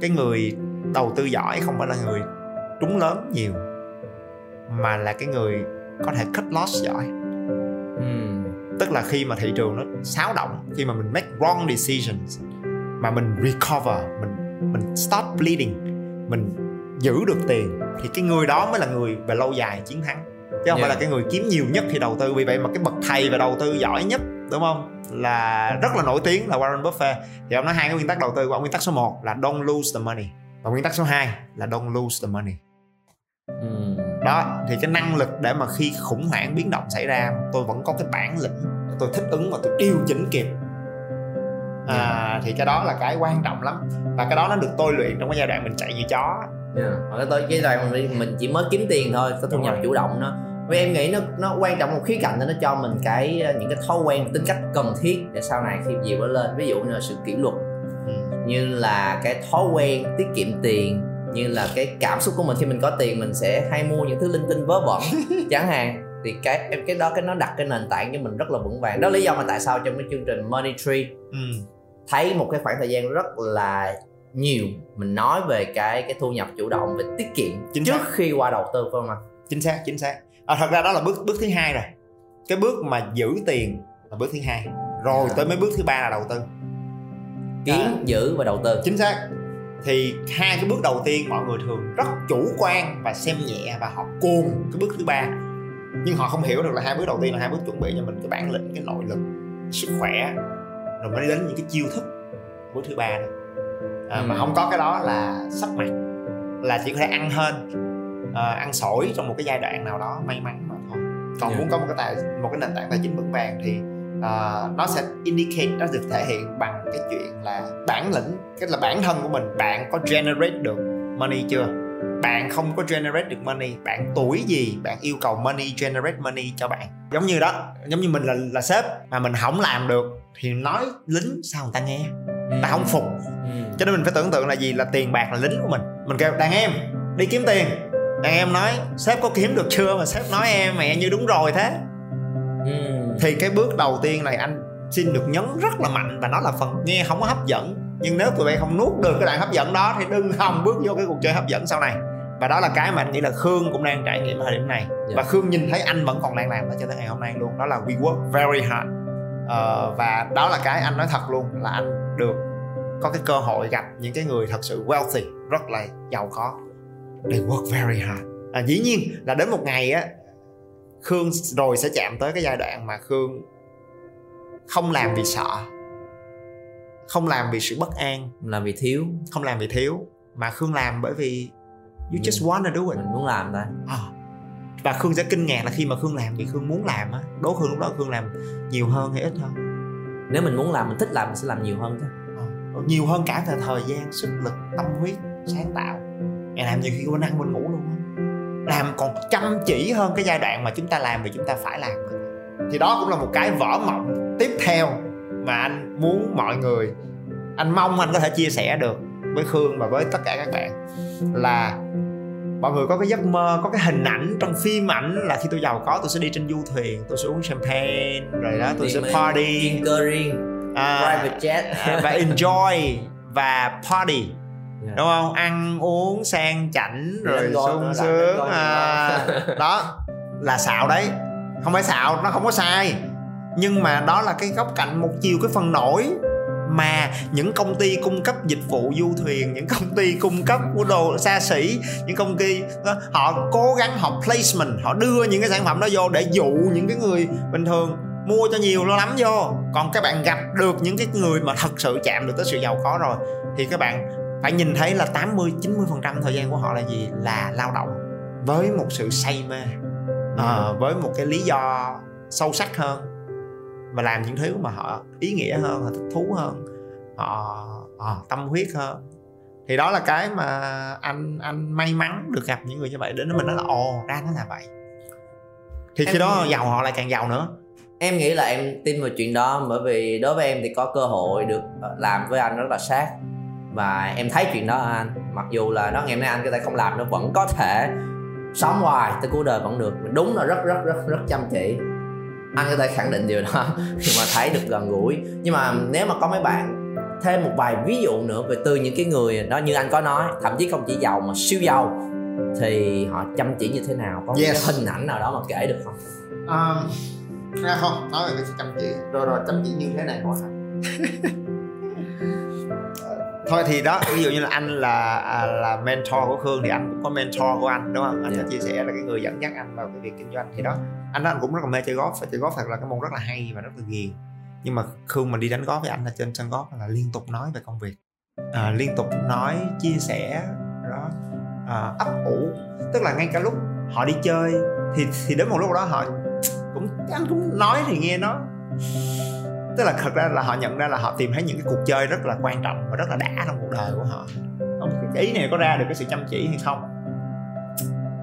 cái người đầu tư giỏi không phải là người trúng lớn nhiều mà là cái người có thể cut loss giỏi Mm. tức là khi mà thị trường nó xáo động khi mà mình make wrong decisions mà mình recover mình mình stop bleeding. Mình giữ được tiền thì cái người đó mới là người về lâu dài chiến thắng. Chứ không phải Yeah. là cái người kiếm nhiều nhất khi đầu tư vì vậy mà cái bậc thầy về đầu tư giỏi nhất đúng không? Là rất là nổi tiếng là Warren Buffett. Thì ông nói hai cái nguyên tắc đầu tư của ông. Nguyên tắc số 1 là don't lose the money. Và nguyên tắc số 2 là don't lose the money. Mm. đó thì cái năng lực để mà khi khủng hoảng biến động xảy ra tôi vẫn có cái bản lĩnh tôi thích ứng và tôi điều chỉnh kịp à, thì cái đó là cái quan trọng lắm và cái đó nó được tôi luyện trong cái giai đoạn mình chạy như chó Yeah. Hoặc là tôi cái đoạn mình mình chỉ mới kiếm tiền thôi, có thu nhập chủ động nó. Vì em nghĩ nó nó quan trọng một khía cạnh là nó cho mình cái những cái thói quen tính cách cần thiết để sau này khi diều nó lên ví dụ như là sự kỷ luật ừ. như là cái thói quen tiết kiệm tiền như là cái cảm xúc của mình khi mình có tiền mình sẽ hay mua những thứ linh tinh vớ vẩn chẳng hạn thì cái em cái đó cái nó đặt cái nền tảng cho mình rất là vững vàng đó lý do mà tại sao trong cái chương trình Money Tree Ừ. thấy một cái khoảng thời gian rất là nhiều mình nói về cái cái thu nhập chủ động về tiết kiệm Chính trước xác. khi qua đầu tư phải không ạ? chính xác chính xác à, thật ra đó là bước bước thứ hai rồi cái bước mà giữ tiền là bước thứ hai rồi tới mấy bước thứ ba là đầu tư Kiếm, À. giữ và đầu tư. chính xác thì hai cái bước đầu tiên mọi người thường rất chủ quan và xem nhẹ và họ cuồng cái bước thứ ba nhưng họ không hiểu được là hai bước đầu tiên là hai bước chuẩn bị cho mình cái bản lĩnh cái nội lực sức khỏe rồi mới đến những cái chiêu thức bước thứ ba đó à, mà Ừ. không có cái đó là sắp mặt là chỉ có thể ăn hên à, ăn sổi trong một cái giai đoạn nào đó may mắn mà thôi còn Yeah. muốn có một cái tài một cái nền tảng tài chính vững vàng thì à, nó sẽ indicate nó được thể hiện bằng cái chuyện là bản lĩnh cái là bản thân của mình bạn có generate được money chưa bạn không có generate được money bạn tuổi gì bạn yêu cầu money generate money cho bạn. Giống như đó giống như mình là là sếp mà mình không làm được thì nói lính sao người ta nghe? Ta không phục. Ừ. cho nên mình phải tưởng tượng là gì? Là tiền bạc là lính của mình. Mình kêu đàn em đi kiếm tiền. Đàn em nói sếp có kiếm được chưa? Mà sếp nói em mẹ như đúng rồi thế. Ừ. thì cái bước đầu tiên này anh xin được nhấn rất là mạnh và nó là phần nghe không có hấp dẫn. Nhưng nếu tụi bay không nuốt được cái đoạn hấp dẫn đó thì đừng hòng bước vô cái cuộc chơi hấp dẫn sau này và đó là cái mà anh nghĩ là khương cũng đang trải nghiệm ở thời điểm này. Và khương nhìn thấy anh vẫn còn đang làm nó cho tới ngày hôm nay luôn. Đó là we work very hard. Ờ, và đó là cái anh nói thật luôn là anh được có cái cơ hội gặp những cái người thật sự wealthy rất là giàu có. They work very hard. À, dĩ nhiên là đến một ngày á khương rồi sẽ chạm tới cái giai đoạn mà khương không làm vì sợ không làm vì sự bất an Làm vì thiếu, không làm vì thiếu mà khương làm bởi vì you just wanna do it. Mình muốn làm thôi. à. và khương sẽ kinh ngạc là khi mà khương làm vì khương muốn làm á. Đố khương lúc đó khương làm nhiều hơn hay ít hơn? Nếu mình muốn làm, mình thích làm mình sẽ làm nhiều hơn chứ. nhiều hơn cả về thời gian sức lực tâm huyết sáng tạo. Ngày làm nhiều khi quên ăn quên ngủ luôn á. Làm còn chăm chỉ hơn cái giai đoạn mà chúng ta làm vì chúng ta phải làm. Thì đó cũng là một cái vỡ mộng tiếp theo mà anh muốn mọi người anh mong anh có thể chia sẻ được với khương và với tất cả các bạn là mọi người có cái giấc mơ có cái hình ảnh trong phim ảnh là khi tôi giàu có tôi sẽ đi trên du thuyền tôi sẽ uống champagne rồi đó tôi Đi sẽ party. Curry, à, private jet. à, và enjoy và party Yeah. đúng không? Ăn uống sang chảnh rồi sung sướng à, đó là xạo đấy. Không phải xạo nó không có sai. Nhưng mà đó là cái góc cạnh một chiều cái phần nổi mà những công ty cung cấp dịch vụ du thuyền những công ty cung cấp của đồ xa xỉ những công ty đó, họ cố gắng họ placement họ đưa những cái sản phẩm đó vô để dụ những cái người bình thường mua cho nhiều lo lắm vô. Còn các bạn gặp được những cái người mà thật sự chạm được tới sự giàu có rồi thì các bạn phải nhìn thấy là 80 90 phần trăm thời gian của họ là gì? Là lao động với một sự say mê à, với một cái lý do sâu sắc hơn và làm những thứ mà họ ý nghĩa hơn họ thích thú hơn họ, họ tâm huyết hơn. Thì đó là cái mà anh anh may mắn được gặp những người như vậy. Đến với mình nói là ồ ra nó là vậy. Thì khi Em- đó giàu họ lại càng giàu nữa. Em nghĩ là em tin vào chuyện đó bởi vì đối với em thì có cơ hội được ờ, làm với anh rất là sát. Và em thấy chuyện đó anh. Mặc dù là nó ngày hôm nay anh có thể không làm nó vẫn có thể sống hoài tới cuối đời vẫn được. Đúng là rất rất rất rất chăm chỉ anh có thể khẳng định điều đó khi mà thấy được gần gũi. Nhưng mà nếu mà có mấy bạn thêm một vài ví dụ nữa về từ những cái người đó như anh có nói thậm chí không chỉ giàu mà siêu giàu thì họ chăm chỉ như thế nào? Có một Yes. cái hình ảnh nào đó mà kể được không? À, ra không nói về cái sự chăm chỉ. Rồi rồi chăm chỉ như thế này quá thôi thì đó ví dụ như là anh là à, là mentor của khương thì anh cũng có mentor của anh đúng không? Anh Dạ. sẽ chia sẻ là cái người dẫn dắt anh vào cái việc kinh doanh. Thì đó anh anh cũng rất là mê chơi golf chơi golf thật là cái môn rất là hay và rất là ghiền. Nhưng mà khương mà đi đánh golf với anh ở trên sân golf là liên tục nói về công việc. À, liên tục nói chia sẻ đó à, ấp ủ. Tức là ngay cả lúc họ đi chơi thì thì đến một lúc đó họ cũng anh cũng nói thì nghe nó tức là thật ra là họ nhận ra là họ tìm thấy những cái cuộc chơi rất là quan trọng và rất là đã trong cuộc đời của họ. Không cái ý này có ra được cái sự chăm chỉ hay không?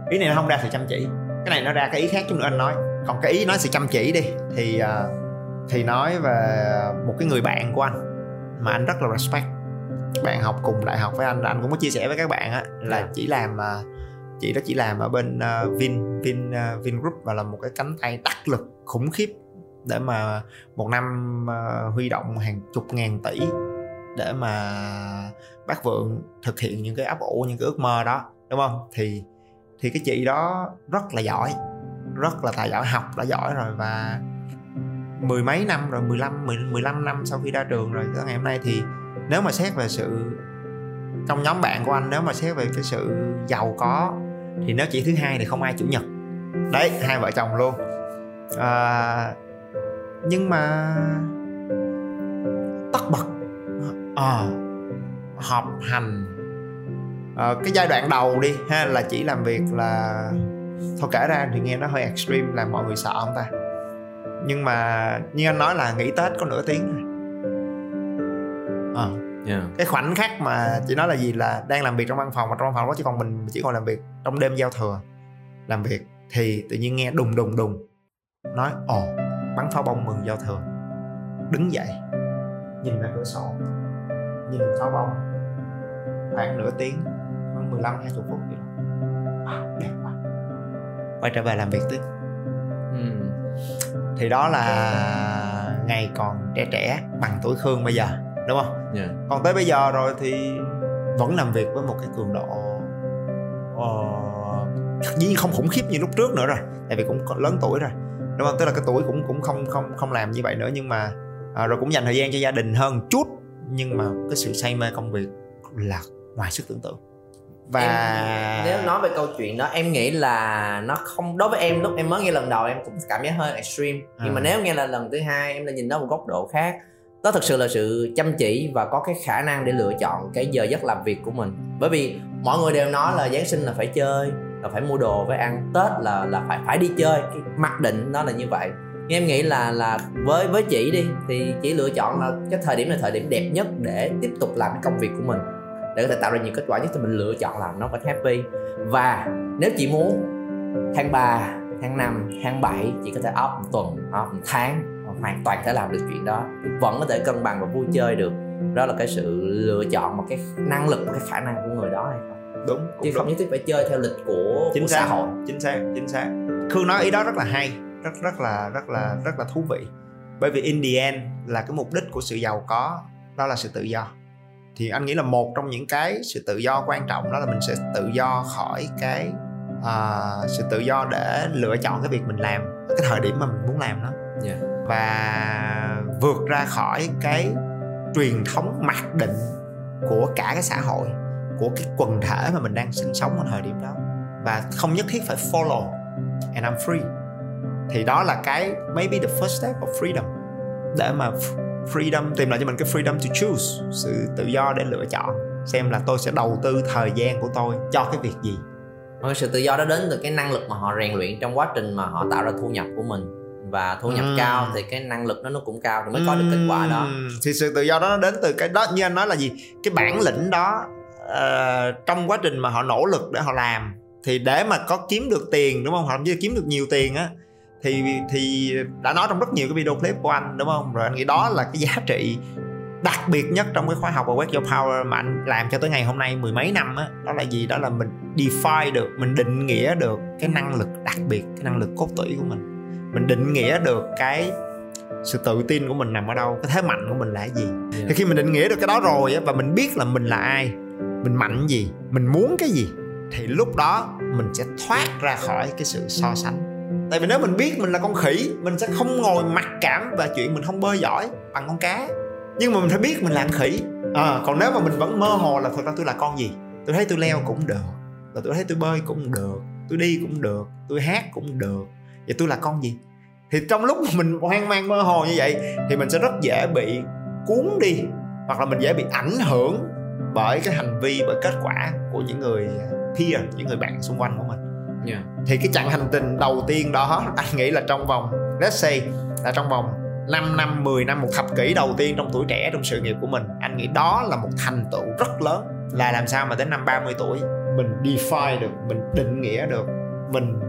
Ý này nó không ra sự chăm chỉ. Cái này nó ra cái ý khác chút nữa anh nói. Còn cái ý nói sự chăm chỉ đi thì à, thì nói về một cái người bạn của anh mà anh rất là respect. Bạn học cùng đại học với anh anh cũng có chia sẻ với các bạn á là Dạ. chỉ làm à, chị đó chỉ làm ở bên à, Vin Vin à, Vingroup và là một cái cánh tay đắc lực khủng khiếp để mà một năm ờ, huy động hàng chục ngàn tỷ để mà bác vượng thực hiện những cái ấp ủ những cái ước mơ đó đúng không? Thì thì cái chị đó rất là giỏi rất là tài giỏi học đã giỏi rồi và mười mấy năm rồi 15 10, 15 năm sau khi ra trường rồi tới ngày hôm nay thì nếu mà xét về sự trong nhóm bạn của anh nếu mà xét về cái sự giàu có thì nếu chỉ thứ hai thì không ai chủ nhật. Đấy hai vợ chồng luôn. À, nhưng mà tất bật à, học hành à, cái giai đoạn đầu đi ha là chỉ làm việc là thôi kể ra thì nghe nó hơi extreme làm mọi người sợ không ta? Nhưng mà như anh nói là nghỉ tết có nửa tiếng à, yeah. cái khoảnh khắc mà chị nói là gì? Là đang làm việc trong văn phòng và trong văn phòng đó chỉ còn mình chỉ còn làm việc trong đêm giao thừa làm việc. Thì tự nhiên nghe đùng đùng đùng nói ồ bắn pháo bông mừng giao thừa. Đứng dậy nhìn ra cửa sổ nhìn pháo bông. Khoảng nửa tiếng khoảng 15 20 phút gì đó. À, đẹp quá. Quay trở về làm việc tiếp. Ừ. thì đó là ngày còn trẻ trẻ bằng tuổi khương bây giờ đúng không? Yeah. còn tới bây giờ rồi thì vẫn làm việc với một cái cường độ uh, dĩ nhiên không khủng khiếp như lúc trước nữa rồi tại vì cũng lớn tuổi rồi đúng không? Tức là cái tuổi cũng cũng không không không làm như vậy nữa nhưng mà à, rồi cũng dành thời gian cho gia đình hơn chút nhưng mà cái sự say mê công việc là ngoài sức tưởng tượng. Và Em, nếu nói về câu chuyện đó em nghĩ là nó không đối với em lúc em mới nghe lần đầu em cũng cảm giác hơi extreme. Nhưng mà À. nếu nghe là lần thứ hai em lại nhìn nó một góc độ khác. Đó thực sự là sự chăm chỉ và có cái khả năng để lựa chọn cái giờ giấc làm việc của mình. Bởi vì mọi người đều nói là giáng sinh là phải chơi là phải mua đồ phải ăn tết là là phải phải đi chơi. Cái mặc định nó là như vậy. Nhưng em nghĩ là là với với chị đi, thì chị lựa chọn là cái thời điểm là thời điểm đẹp nhất để tiếp tục làm cái công việc của mình. Để có thể tạo ra nhiều kết quả nhất thì mình lựa chọn làm nó phải happy. Và nếu chị muốn tháng 3 tháng 5 tháng 7 chị có thể off một tuần, off một tháng, hoàn toàn thể làm được chuyện đó. Vẫn có thể cân bằng và vui chơi được. Đó là cái sự lựa chọn, một cái năng lực, một cái khả năng của người đó hay không? Đúng chứ không nhất thiết phải chơi theo lịch của, chính của xác. xã hội. Chính xác chính xác. Khương nói ý đó rất là hay rất rất là rất là rất là thú vị. Bởi vì in the end là cái mục đích của sự giàu có đó là sự tự do. Thì anh nghĩ là một trong những cái sự tự do quan trọng đó là mình sẽ tự do khỏi cái uh, sự tự do để lựa chọn cái việc mình làm cái thời điểm mà mình muốn làm nó yeah. và vượt ra khỏi cái truyền thống mặc định của cả cái xã hội của cái quần thể mà mình đang sinh sống ở thời điểm đó. Và không nhất thiết phải follow and I'm free. Thì đó là cái maybe the first step of freedom. Để mà freedom tìm lại cho mình cái freedom to choose sự tự do để lựa chọn. Xem là tôi sẽ đầu tư thời gian của tôi cho cái việc gì. Và sự tự do đó đến từ cái năng lực mà họ rèn luyện trong quá trình mà họ tạo ra thu nhập của mình. Và thu nhập Ừm. cao thì cái năng lực đó nó cũng cao thì mới có được kết quả đó. Thì sự tự do đó nó đến từ cái đó. Như anh nói là gì? Cái bản lĩnh đó ờ, trong quá trình mà họ nỗ lực để họ làm thì để mà có kiếm được tiền đúng không? Hoặc là kiếm được nhiều tiền á thì thì đã nói trong rất nhiều cái video clip của anh đúng không? Rồi anh nghĩ đó là cái giá trị đặc biệt nhất trong cái khóa học và Wake Your Power mà anh làm cho tới ngày hôm nay mười mấy năm á. Đó là gì? Đó là mình define được mình định nghĩa được cái năng lực đặc biệt cái năng lực cốt tủy của mình. Mình định nghĩa được cái sự tự tin của mình nằm ở đâu cái thế mạnh của mình là cái gì. Thì khi mình định nghĩa được cái đó rồi á và mình biết là mình là ai mình mạnh gì? Mình muốn cái gì? Thì lúc đó mình sẽ thoát ra khỏi cái sự so sánh. Tại vì nếu mình biết mình là con khỉ mình sẽ không ngồi mặc cảm về chuyện mình không bơi giỏi bằng con cá. Nhưng mà mình phải biết mình là con khỉ. À, còn nếu mà mình vẫn mơ hồ là thật ra tôi là con gì? Tôi thấy tôi leo cũng được và tôi thấy tôi bơi cũng được tôi đi cũng được tôi hát cũng được. Vậy tôi là con gì? Thì trong lúc mình hoang mang mơ hồ như vậy thì mình sẽ rất dễ bị cuốn đi hoặc là mình dễ bị ảnh hưởng bởi cái hành vi bởi kết quả của những người peer những người bạn xung quanh của mình Yeah. thì cái chặng hành trình đầu tiên đó anh nghĩ là trong vòng let's say là trong vòng 5 năm 10 năm một thập kỷ đầu tiên trong tuổi trẻ trong sự nghiệp của mình anh nghĩ đó là một thành tựu rất lớn là làm sao mà đến năm 30 tuổi mình define được mình định nghĩa được mình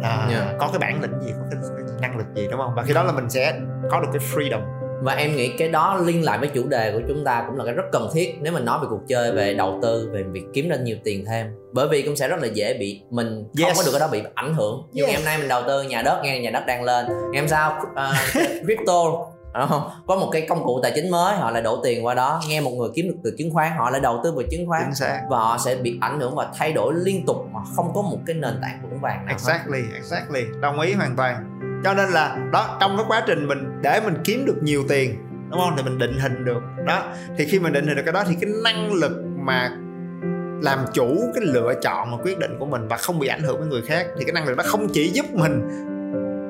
là Yeah. có cái bản lĩnh gì có cái, cái năng lực gì đúng không và khi đó là mình sẽ có được cái freedom và em nghĩ cái đó liên lại với chủ đề của chúng ta cũng là cái rất cần thiết nếu mình nói về cuộc chơi về đầu tư về việc kiếm ra nhiều tiền thêm bởi vì cũng sẽ rất là dễ bị mình không Yes. có được cái đó bị ảnh hưởng như Yes. ngày hôm nay mình đầu tư nhà đất nghe nhà đất đang lên ngày hôm sau uh, crypto không? có một cái công cụ tài chính mới họ lại đổ tiền qua đó nghe một người kiếm được từ chứng khoán họ lại đầu tư vào chứng khoán và họ sẽ bị ảnh hưởng và thay đổi liên tục mà không có một cái nền tảng vững vàng nào hết. exactly exactly đồng ý hoàn toàn cho nên là đó trong cái quá trình mình để mình kiếm được nhiều tiền đúng không? Thì mình định hình được đó. Thì khi mình định hình được cái đó thì cái năng lực mà làm chủ cái lựa chọn và quyết định của mình và không bị ảnh hưởng với người khác thì cái năng lực đó không chỉ giúp mình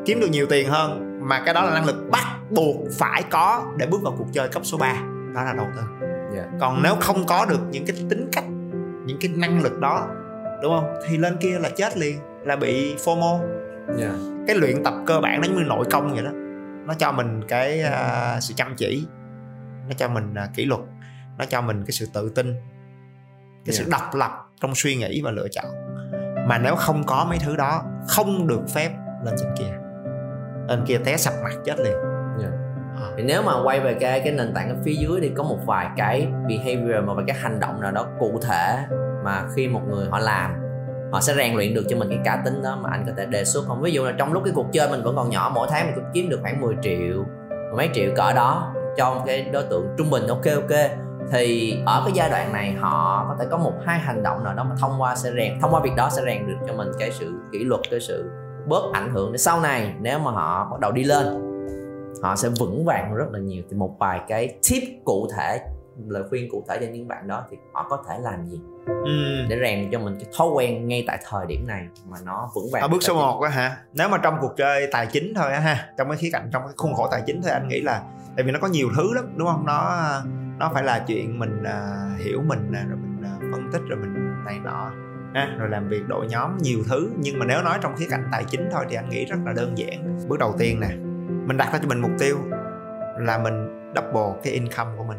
kiếm được nhiều tiền hơn mà cái đó là năng lực bắt buộc phải có để bước vào cuộc chơi cấp số 3 đó là đầu tư. Dạ. còn nếu không có được những cái tính cách những cái năng lực đó đúng không? Thì lên kia là chết liền là bị FOMO. Dạ. Cái luyện tập cơ bản nó như nội công vậy đó. Nó cho mình cái à, sự chăm chỉ nó cho mình à, kỷ luật nó cho mình cái sự tự tin cái sự độc lập trong suy nghĩ và lựa chọn. Mà nếu không có mấy thứ đó không được phép lên trên kia. Lên kia té sập mặt chết liền. Dạ. Ờ. thì nếu mà quay về cái cái nền tảng ở phía dưới thì có một vài cái behavior một vài cái hành động nào đó cụ thể mà khi một người họ làm họ sẽ rèn luyện được cho mình cái cá tính đó mà anh có thể đề xuất không? Ví dụ là trong lúc cái cuộc chơi mình vẫn còn nhỏ, mỗi tháng mình cũng kiếm được khoảng 10 triệu, mấy triệu cỡ đó cho cái đối tượng trung bình, ok ok. Thì ở cái giai đoạn này họ có thể có một hai hành động nào đó mà thông qua sẽ rèn, thông qua việc đó sẽ rèn được cho mình cái sự kỷ luật, cái sự bớt ảnh hưởng. Để sau này nếu mà họ bắt đầu đi lên, họ sẽ vững vàng rất là nhiều. Thì một vài cái tip cụ thể, lời khuyên cụ thể cho những bạn đó thì họ có thể làm gì? Ừ. để rèn cho mình cái thói quen ngay tại thời điểm này mà nó vững vàng ở bước số 1 á hả? Nếu mà trong cuộc chơi tài chính thôi á ha trong cái khía cạnh trong cái khuôn khổ tài chính thì anh nghĩ là tại vì nó có nhiều thứ lắm đúng không? Nó nó phải là chuyện mình à, hiểu mình nè, rồi mình à, phân tích rồi mình này nọ ha, rồi làm việc đội nhóm nhiều thứ. Nhưng mà nếu nói trong khía cạnh tài chính thôi thì anh nghĩ rất là đơn giản. Bước đầu tiên nè mình đặt ra cho mình mục tiêu là mình double cái income của mình.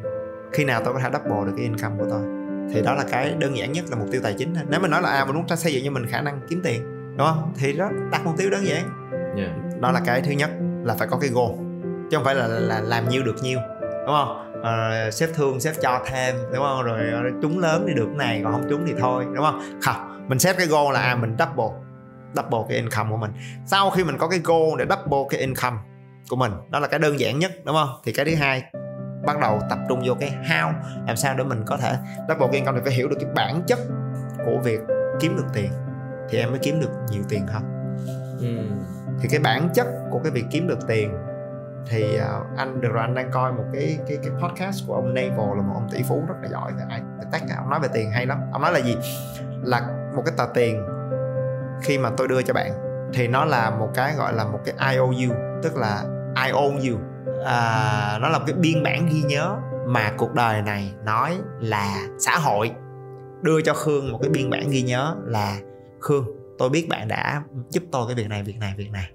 Khi nào tôi có thể double được cái income của tôi thì đó là cái đơn giản nhất là mục tiêu tài chính nếu mình nói là à mình muốn xây dựng cho mình khả năng kiếm tiền đúng không? Thì đó đặt mục tiêu đơn giản. Yeah. đó là cái thứ nhất là phải có cái goal chứ không phải là, là làm nhiêu được nhiêu đúng không? Uh, sếp thương sếp cho thêm đúng không? Rồi trúng lớn thì được cái này còn không trúng thì thôi đúng không? Không mình set cái goal là à mình double double cái income của mình. Sau khi mình có cái goal để double cái income của mình đó là cái đơn giản nhất đúng không? Thì cái thứ hai bắt đầu tập trung vô cái how làm sao để mình có thể double income thì phải hiểu được cái bản chất của việc kiếm được tiền thì em mới kiếm được nhiều tiền hơn. Ừ. thì cái bản chất của cái việc kiếm được tiền thì uh, anh được rồi anh đang coi một cái cái cái podcast của ông Naval là một ông tỷ phú rất là giỏi ai tách ông nói về tiền hay lắm. Ông nói là gì? Là một cái tờ tiền khi mà tôi đưa cho bạn thì nó là một cái gọi là một cái IOU tức là I own you à, nó là một cái biên bản ghi nhớ mà cuộc đời này nói là xã hội. Đưa cho khương một cái biên bản ghi nhớ là khương tôi biết bạn đã giúp tôi cái việc này việc này việc này.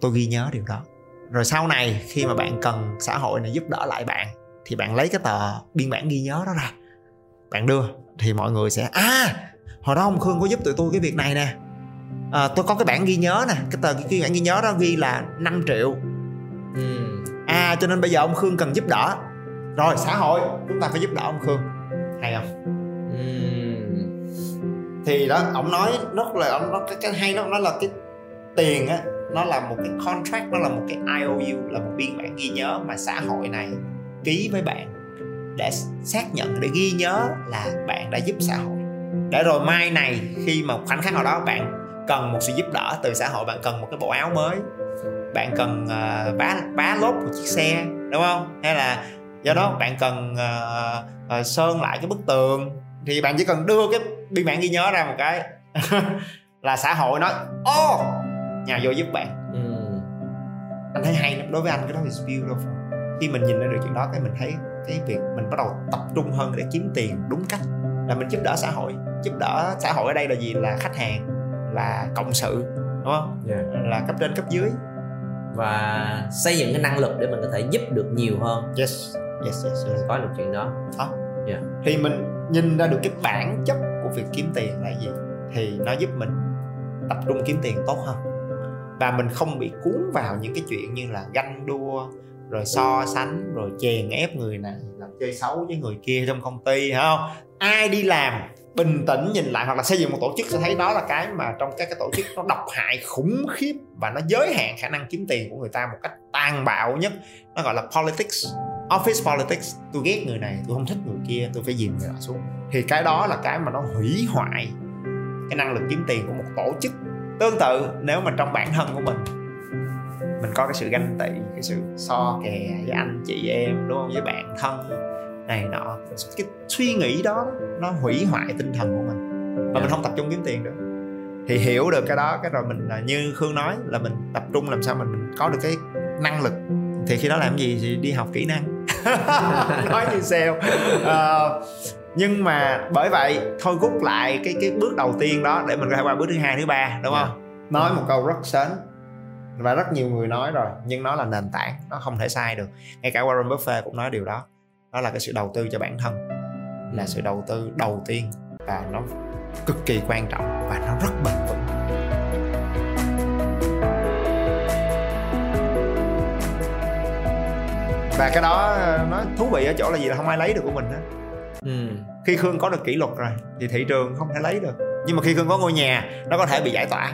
Tôi ghi nhớ điều đó. Rồi sau này khi mà bạn cần xã hội này giúp đỡ lại bạn thì bạn lấy cái tờ biên bản ghi nhớ đó ra. Bạn đưa thì mọi người sẽ à hồi đó ông khương có giúp tụi tôi cái việc này nè. À, tôi có cái bản ghi nhớ nè. Cái tờ cái bản ghi nhớ đó ghi là 5 triệu. Ừ à cho nên bây giờ ông khương cần giúp đỡ. Rồi xã hội chúng ta phải giúp đỡ ông khương. Hay không? Thì đó ông nói rất là ông nói cái, cái hay đó nó là cái tiền á nó là một cái contract nó là một cái IOU là một biên bản ghi nhớ mà xã hội này ký với bạn để xác nhận để ghi nhớ là bạn đã giúp xã hội. Để rồi mai này khi mà khoảnh khắc nào đó bạn cần một sự giúp đỡ từ xã hội bạn cần một cái bộ áo mới bạn cần uh, bá bá lốp một chiếc xe đúng không? Hay là do đó bạn cần uh, uh, sơn lại cái bức tường thì bạn chỉ cần đưa cái biên bản ghi nhớ ra một cái là xã hội nói ô oh, nhà vô giúp bạn. Ừ. anh thấy hay lắm đối với anh cái đó is beautiful. Khi mình nhìn ra được chuyện đó cái mình thấy cái việc mình bắt đầu tập trung hơn để kiếm tiền đúng cách là mình giúp đỡ xã hội. Giúp đỡ xã hội ở đây là gì? Là khách hàng là cộng sự đúng không? Yeah. là cấp trên cấp dưới và xây dựng cái năng lực để mình có thể giúp được nhiều hơn. Yes yes yes, yes. có được chuyện đó. Đó yeah. thì mình nhìn ra được cái bản chất của việc kiếm tiền là gì thì nó giúp mình tập trung kiếm tiền tốt hơn. Và mình không bị cuốn vào những cái chuyện như là ganh đua rồi so sánh rồi chèn ép người này làm chơi xấu với người kia trong công ty phải không? Ai đi làm bình tĩnh nhìn lại hoặc là xây dựng một tổ chức sẽ thấy đó là cái mà trong các cái tổ chức nó độc hại, khủng khiếp và nó giới hạn khả năng kiếm tiền của người ta một cách tàn bạo nhất. Nó gọi là politics, office politics. Tôi ghét người này, tôi không thích người kia, tôi phải dìm người đó xuống. Thì cái đó là cái mà nó hủy hoại cái năng lực kiếm tiền của một tổ chức. Tương tự, nếu mà trong bản thân của mình mình có cái sự ganh tị, cái sự so kè với anh chị em, đúng không? Với bạn thân này nọ. Cái suy nghĩ đó nó hủy hoại tinh thần của mình. Và mình không tập trung kiếm tiền được. Thì hiểu được cái đó cái rồi mình là như khương nói là mình tập trung làm sao mình, mình có được cái năng lực. Thì khi đó làm gì thì đi học kỹ năng. Nói như sale. Uh, nhưng mà bởi vậy thôi rút lại cái cái bước đầu tiên đó để mình có thể qua bước thứ hai thứ ba đúng không? Yeah. nói một câu rất sến và rất nhiều người nói rồi nhưng nó là nền tảng nó không thể sai được. Ngay cả Warren Buffett cũng nói điều đó đó là cái sự đầu tư cho bản thân. Là sự đầu tư đầu tiên và nó cực kỳ quan trọng và nó rất bền vững. Và cái đó nó thú vị ở chỗ là gì là không ai lấy được của mình hết. Ừ. khi khương có được kỷ luật rồi thì thị trường không thể lấy được. Nhưng mà khi khương có ngôi nhà nó có thể bị giải tỏa.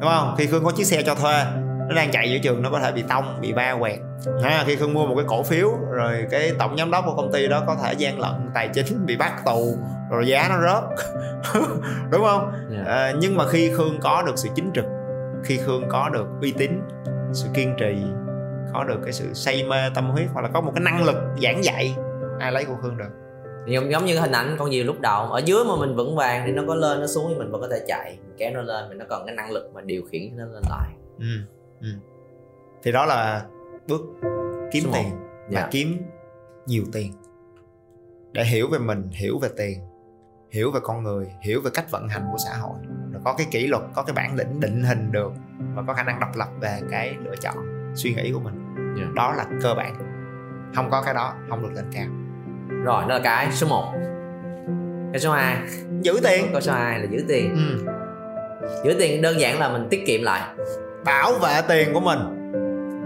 Đúng không? Khi khương có chiếc xe cho thuê nó đang chạy giữa trường nó có thể bị tông bị va quẹt. Ha khi khương mua một cái cổ phiếu rồi cái tổng giám đốc của công ty đó có thể gian lận tài chính bị bắt tù rồi giá nó rớt. Đúng không? Yeah. à, nhưng mà khi khương có được sự chính trực khi khương có được uy tín sự kiên trì có được cái sự say mê tâm huyết hoặc là có một cái năng lực giảng dạy ai lấy của khương được. Giống giống như hình ảnh con diều lúc đầu ở dưới mà mình vững vàng thì nó có lên nó xuống thì mình vẫn có thể chạy. Kéo nó lên mình nó còn cái năng lực mà điều khiển nó lên lại. Ừ. Ừ. thì đó là bước kiếm Số tiền và yeah. kiếm nhiều tiền. Để hiểu về mình hiểu về tiền hiểu về con người hiểu về cách vận hành của xã hội. Rồi có cái kỷ luật có cái bản lĩnh định hình được và có khả năng độc lập về cái lựa chọn suy nghĩ của mình. Yeah. đó là cơ bản. Không có cái đó không được lên cao. Rồi đó là cái số 1 cái số 2 giữ tiền. Cái số 2 là giữ tiền. Ừ. giữ tiền đơn giản là mình tiết kiệm lại bảo vệ tiền của mình.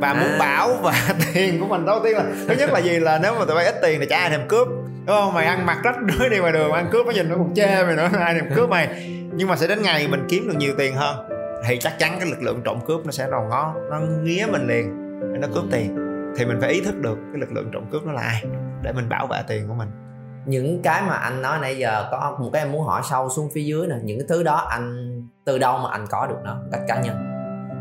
Và muốn À. bảo vệ tiền của mình đầu tiên là thứ nhất là gì? Là nếu mà tụi bay ít tiền thì chả ai thèm cướp đúng không? Mày ăn mặc rách rưới đi ngoài đường ăn cướp nó nhìn nó còn chê mày nữa ai thèm cướp mày. Nhưng mà sẽ đến ngày mình kiếm được nhiều tiền hơn thì chắc chắn cái lực lượng trộm cướp nó sẽ đầu ngó nó nghía mình liền để nó cướp tiền. Thì mình phải ý thức được cái lực lượng trộm cướp đó là ai để mình bảo vệ tiền của mình. Những cái mà anh nói nãy giờ có một cái em muốn hỏi sâu xuống phía dưới nè những cái thứ đó anh từ đâu mà anh có được nó cách cá nhân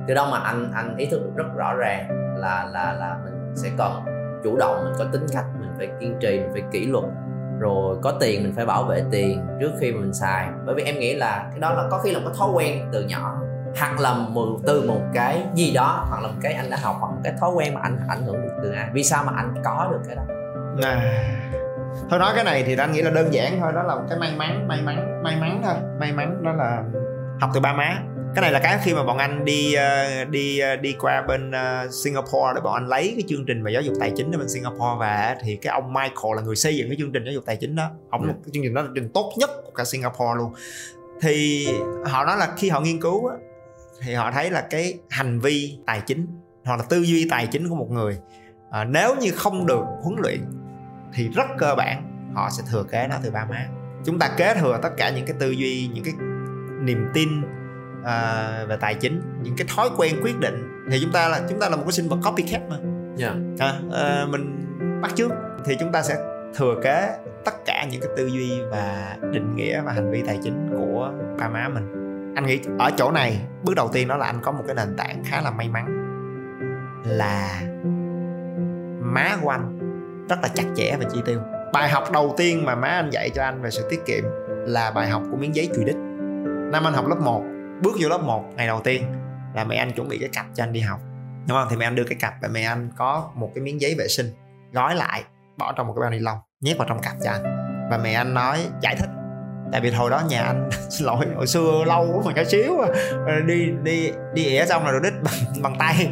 từ đó mà anh anh ý thức được rất rõ ràng là là là mình sẽ cần chủ động mình có tính cách mình phải kiên trì mình phải kỷ luật. Rồi có tiền mình phải bảo vệ tiền trước khi mà mình xài. Bởi vì em nghĩ là cái đó là có khi là một thói quen từ nhỏ. Hoặc là một, từ một cái gì đó hoặc là một cái anh đã học hoặc một cái thói quen mà anh ảnh hưởng được từ ai. Vì sao mà anh có được cái đó? À, thôi nói cái này thì anh nghĩ là đơn giản thôi đó là một cái may mắn may mắn may mắn thôi. May mắn đó là học từ ba má cái này là cái khi mà bọn anh đi ờ, đi ờ, đi qua bên ờ, Singapore để bọn anh lấy cái chương trình về giáo dục tài chính ở bên Singapore về thì cái ông Michael là người xây dựng cái chương trình giáo dục tài chính đó. Ông Ừ. chương trình đó là chương trình tốt nhất của cả Singapore luôn. Thì họ nói là khi họ nghiên cứu á, thì họ thấy là cái hành vi tài chính hoặc là tư duy tài chính của một người à, nếu như không được huấn luyện thì rất cơ bản họ sẽ thừa kế nó từ ba má. Chúng ta kế thừa tất cả những cái tư duy những cái niềm tin à, về tài chính những cái thói quen quyết định thì chúng ta là chúng ta là một cái sinh vật copycat mà. Yeah. à, à, mình bắt chước thì chúng ta sẽ thừa kế tất cả những cái tư duy và định nghĩa và hành vi tài chính của ba má mình. Anh nghĩ ở chỗ này bước đầu tiên đó là anh có một cái nền tảng khá là may mắn là má của anh rất là chặt chẽ về chi tiêu. Bài học đầu tiên mà má anh dạy cho anh về sự tiết kiệm là bài học của miếng giấy chùi đít năm anh học lớp 1 bước vô lớp 1 ngày đầu tiên là mẹ anh chuẩn bị cái cặp cho anh đi học. Đúng không? Thì mẹ anh đưa cái cặp và mẹ anh có một cái miếng giấy vệ sinh gói lại, bỏ trong một cái bao ni lông, nhét vào trong cặp cho anh. Và mẹ anh nói, giải thích tại vì hồi đó nhà anh xin lỗi hồi xưa lâu quá mà cái xíu à. Rồi đi đi đi ỉa xong rồi đít bằng, bằng tay.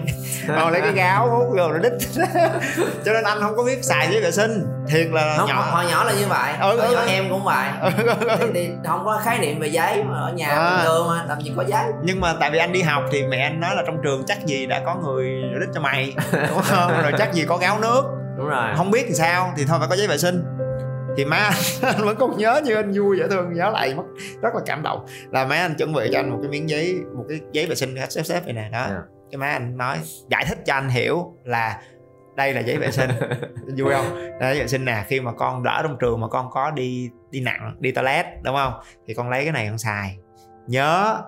Còn lấy cái gáo hút vô rồi đít. Cho nên anh không có biết xài giấy vệ sinh. Thiệt là không, nhỏ. hồi nhỏ là như vậy. Ừ, hồi ừ, nhỏ ừ. em cũng vậy. Thì, thì không có khái niệm về giấy mà ở nhà À. bình thường mà làm gì có giấy. Nhưng mà tại vì anh đi học thì mẹ anh nói là trong trường chắc gì đã có người đít cho mày đúng không? Rồi chắc gì có gáo nước. Đúng rồi. Không biết thì sao thì thôi phải có giấy vệ sinh thì má anh, anh vẫn còn nhớ như anh vui dễ thương nhớ lại mất rất là cảm động. Là má anh chuẩn bị cho anh một cái miếng giấy một cái giấy vệ sinh xếp xếp vậy nè đó. Yeah. cái má anh nói giải thích cho anh hiểu là đây là giấy vệ sinh. Vui không? Đây vệ sinh nè khi mà con đỡ trong trường mà con có đi đi nặng đi toilet đúng không? Thì con lấy cái này con xài. Nhớ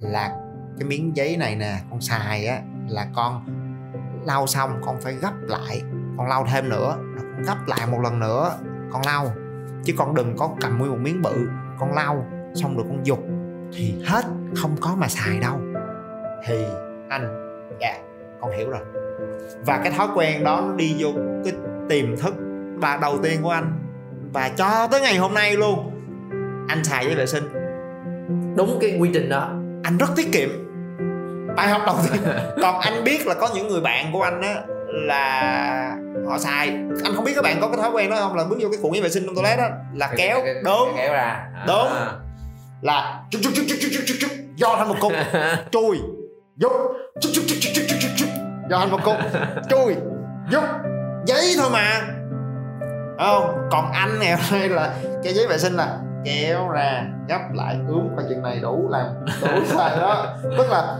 là cái miếng giấy này nè con xài á là con lau xong con phải gấp lại con lau thêm nữa con gấp lại một lần nữa con lau. Chứ con đừng có cầm nguyên một miếng bự con lau xong rồi con dục. Thì hết không có mà xài đâu. Thì anh dạ con hiểu rồi. Và cái thói quen đó nó đi vô cái tiềm thức và đầu tiên của anh. Và cho tới ngày hôm nay luôn anh xài giấy vệ sinh. Đúng cái quy trình đó. Anh rất tiết kiệm. Bài học đầu tiên. Còn anh biết là có những người bạn của anh á là họ xài anh không biết các bạn có cái thói quen đó không là bước vô cái cuộn giấy vệ sinh trong toilet đó là kéo đốn kéo ra đốn là chút chút chút chút chút chút chút do thành một cục chui giúp chút chút chút chút chút chút chút do thành một cục chui giúp giấy thôi mà không còn anh này hay là cái giấy vệ sinh là kéo ra gấp lại ướm qua chừng này đủ làm đủ xài đó tức là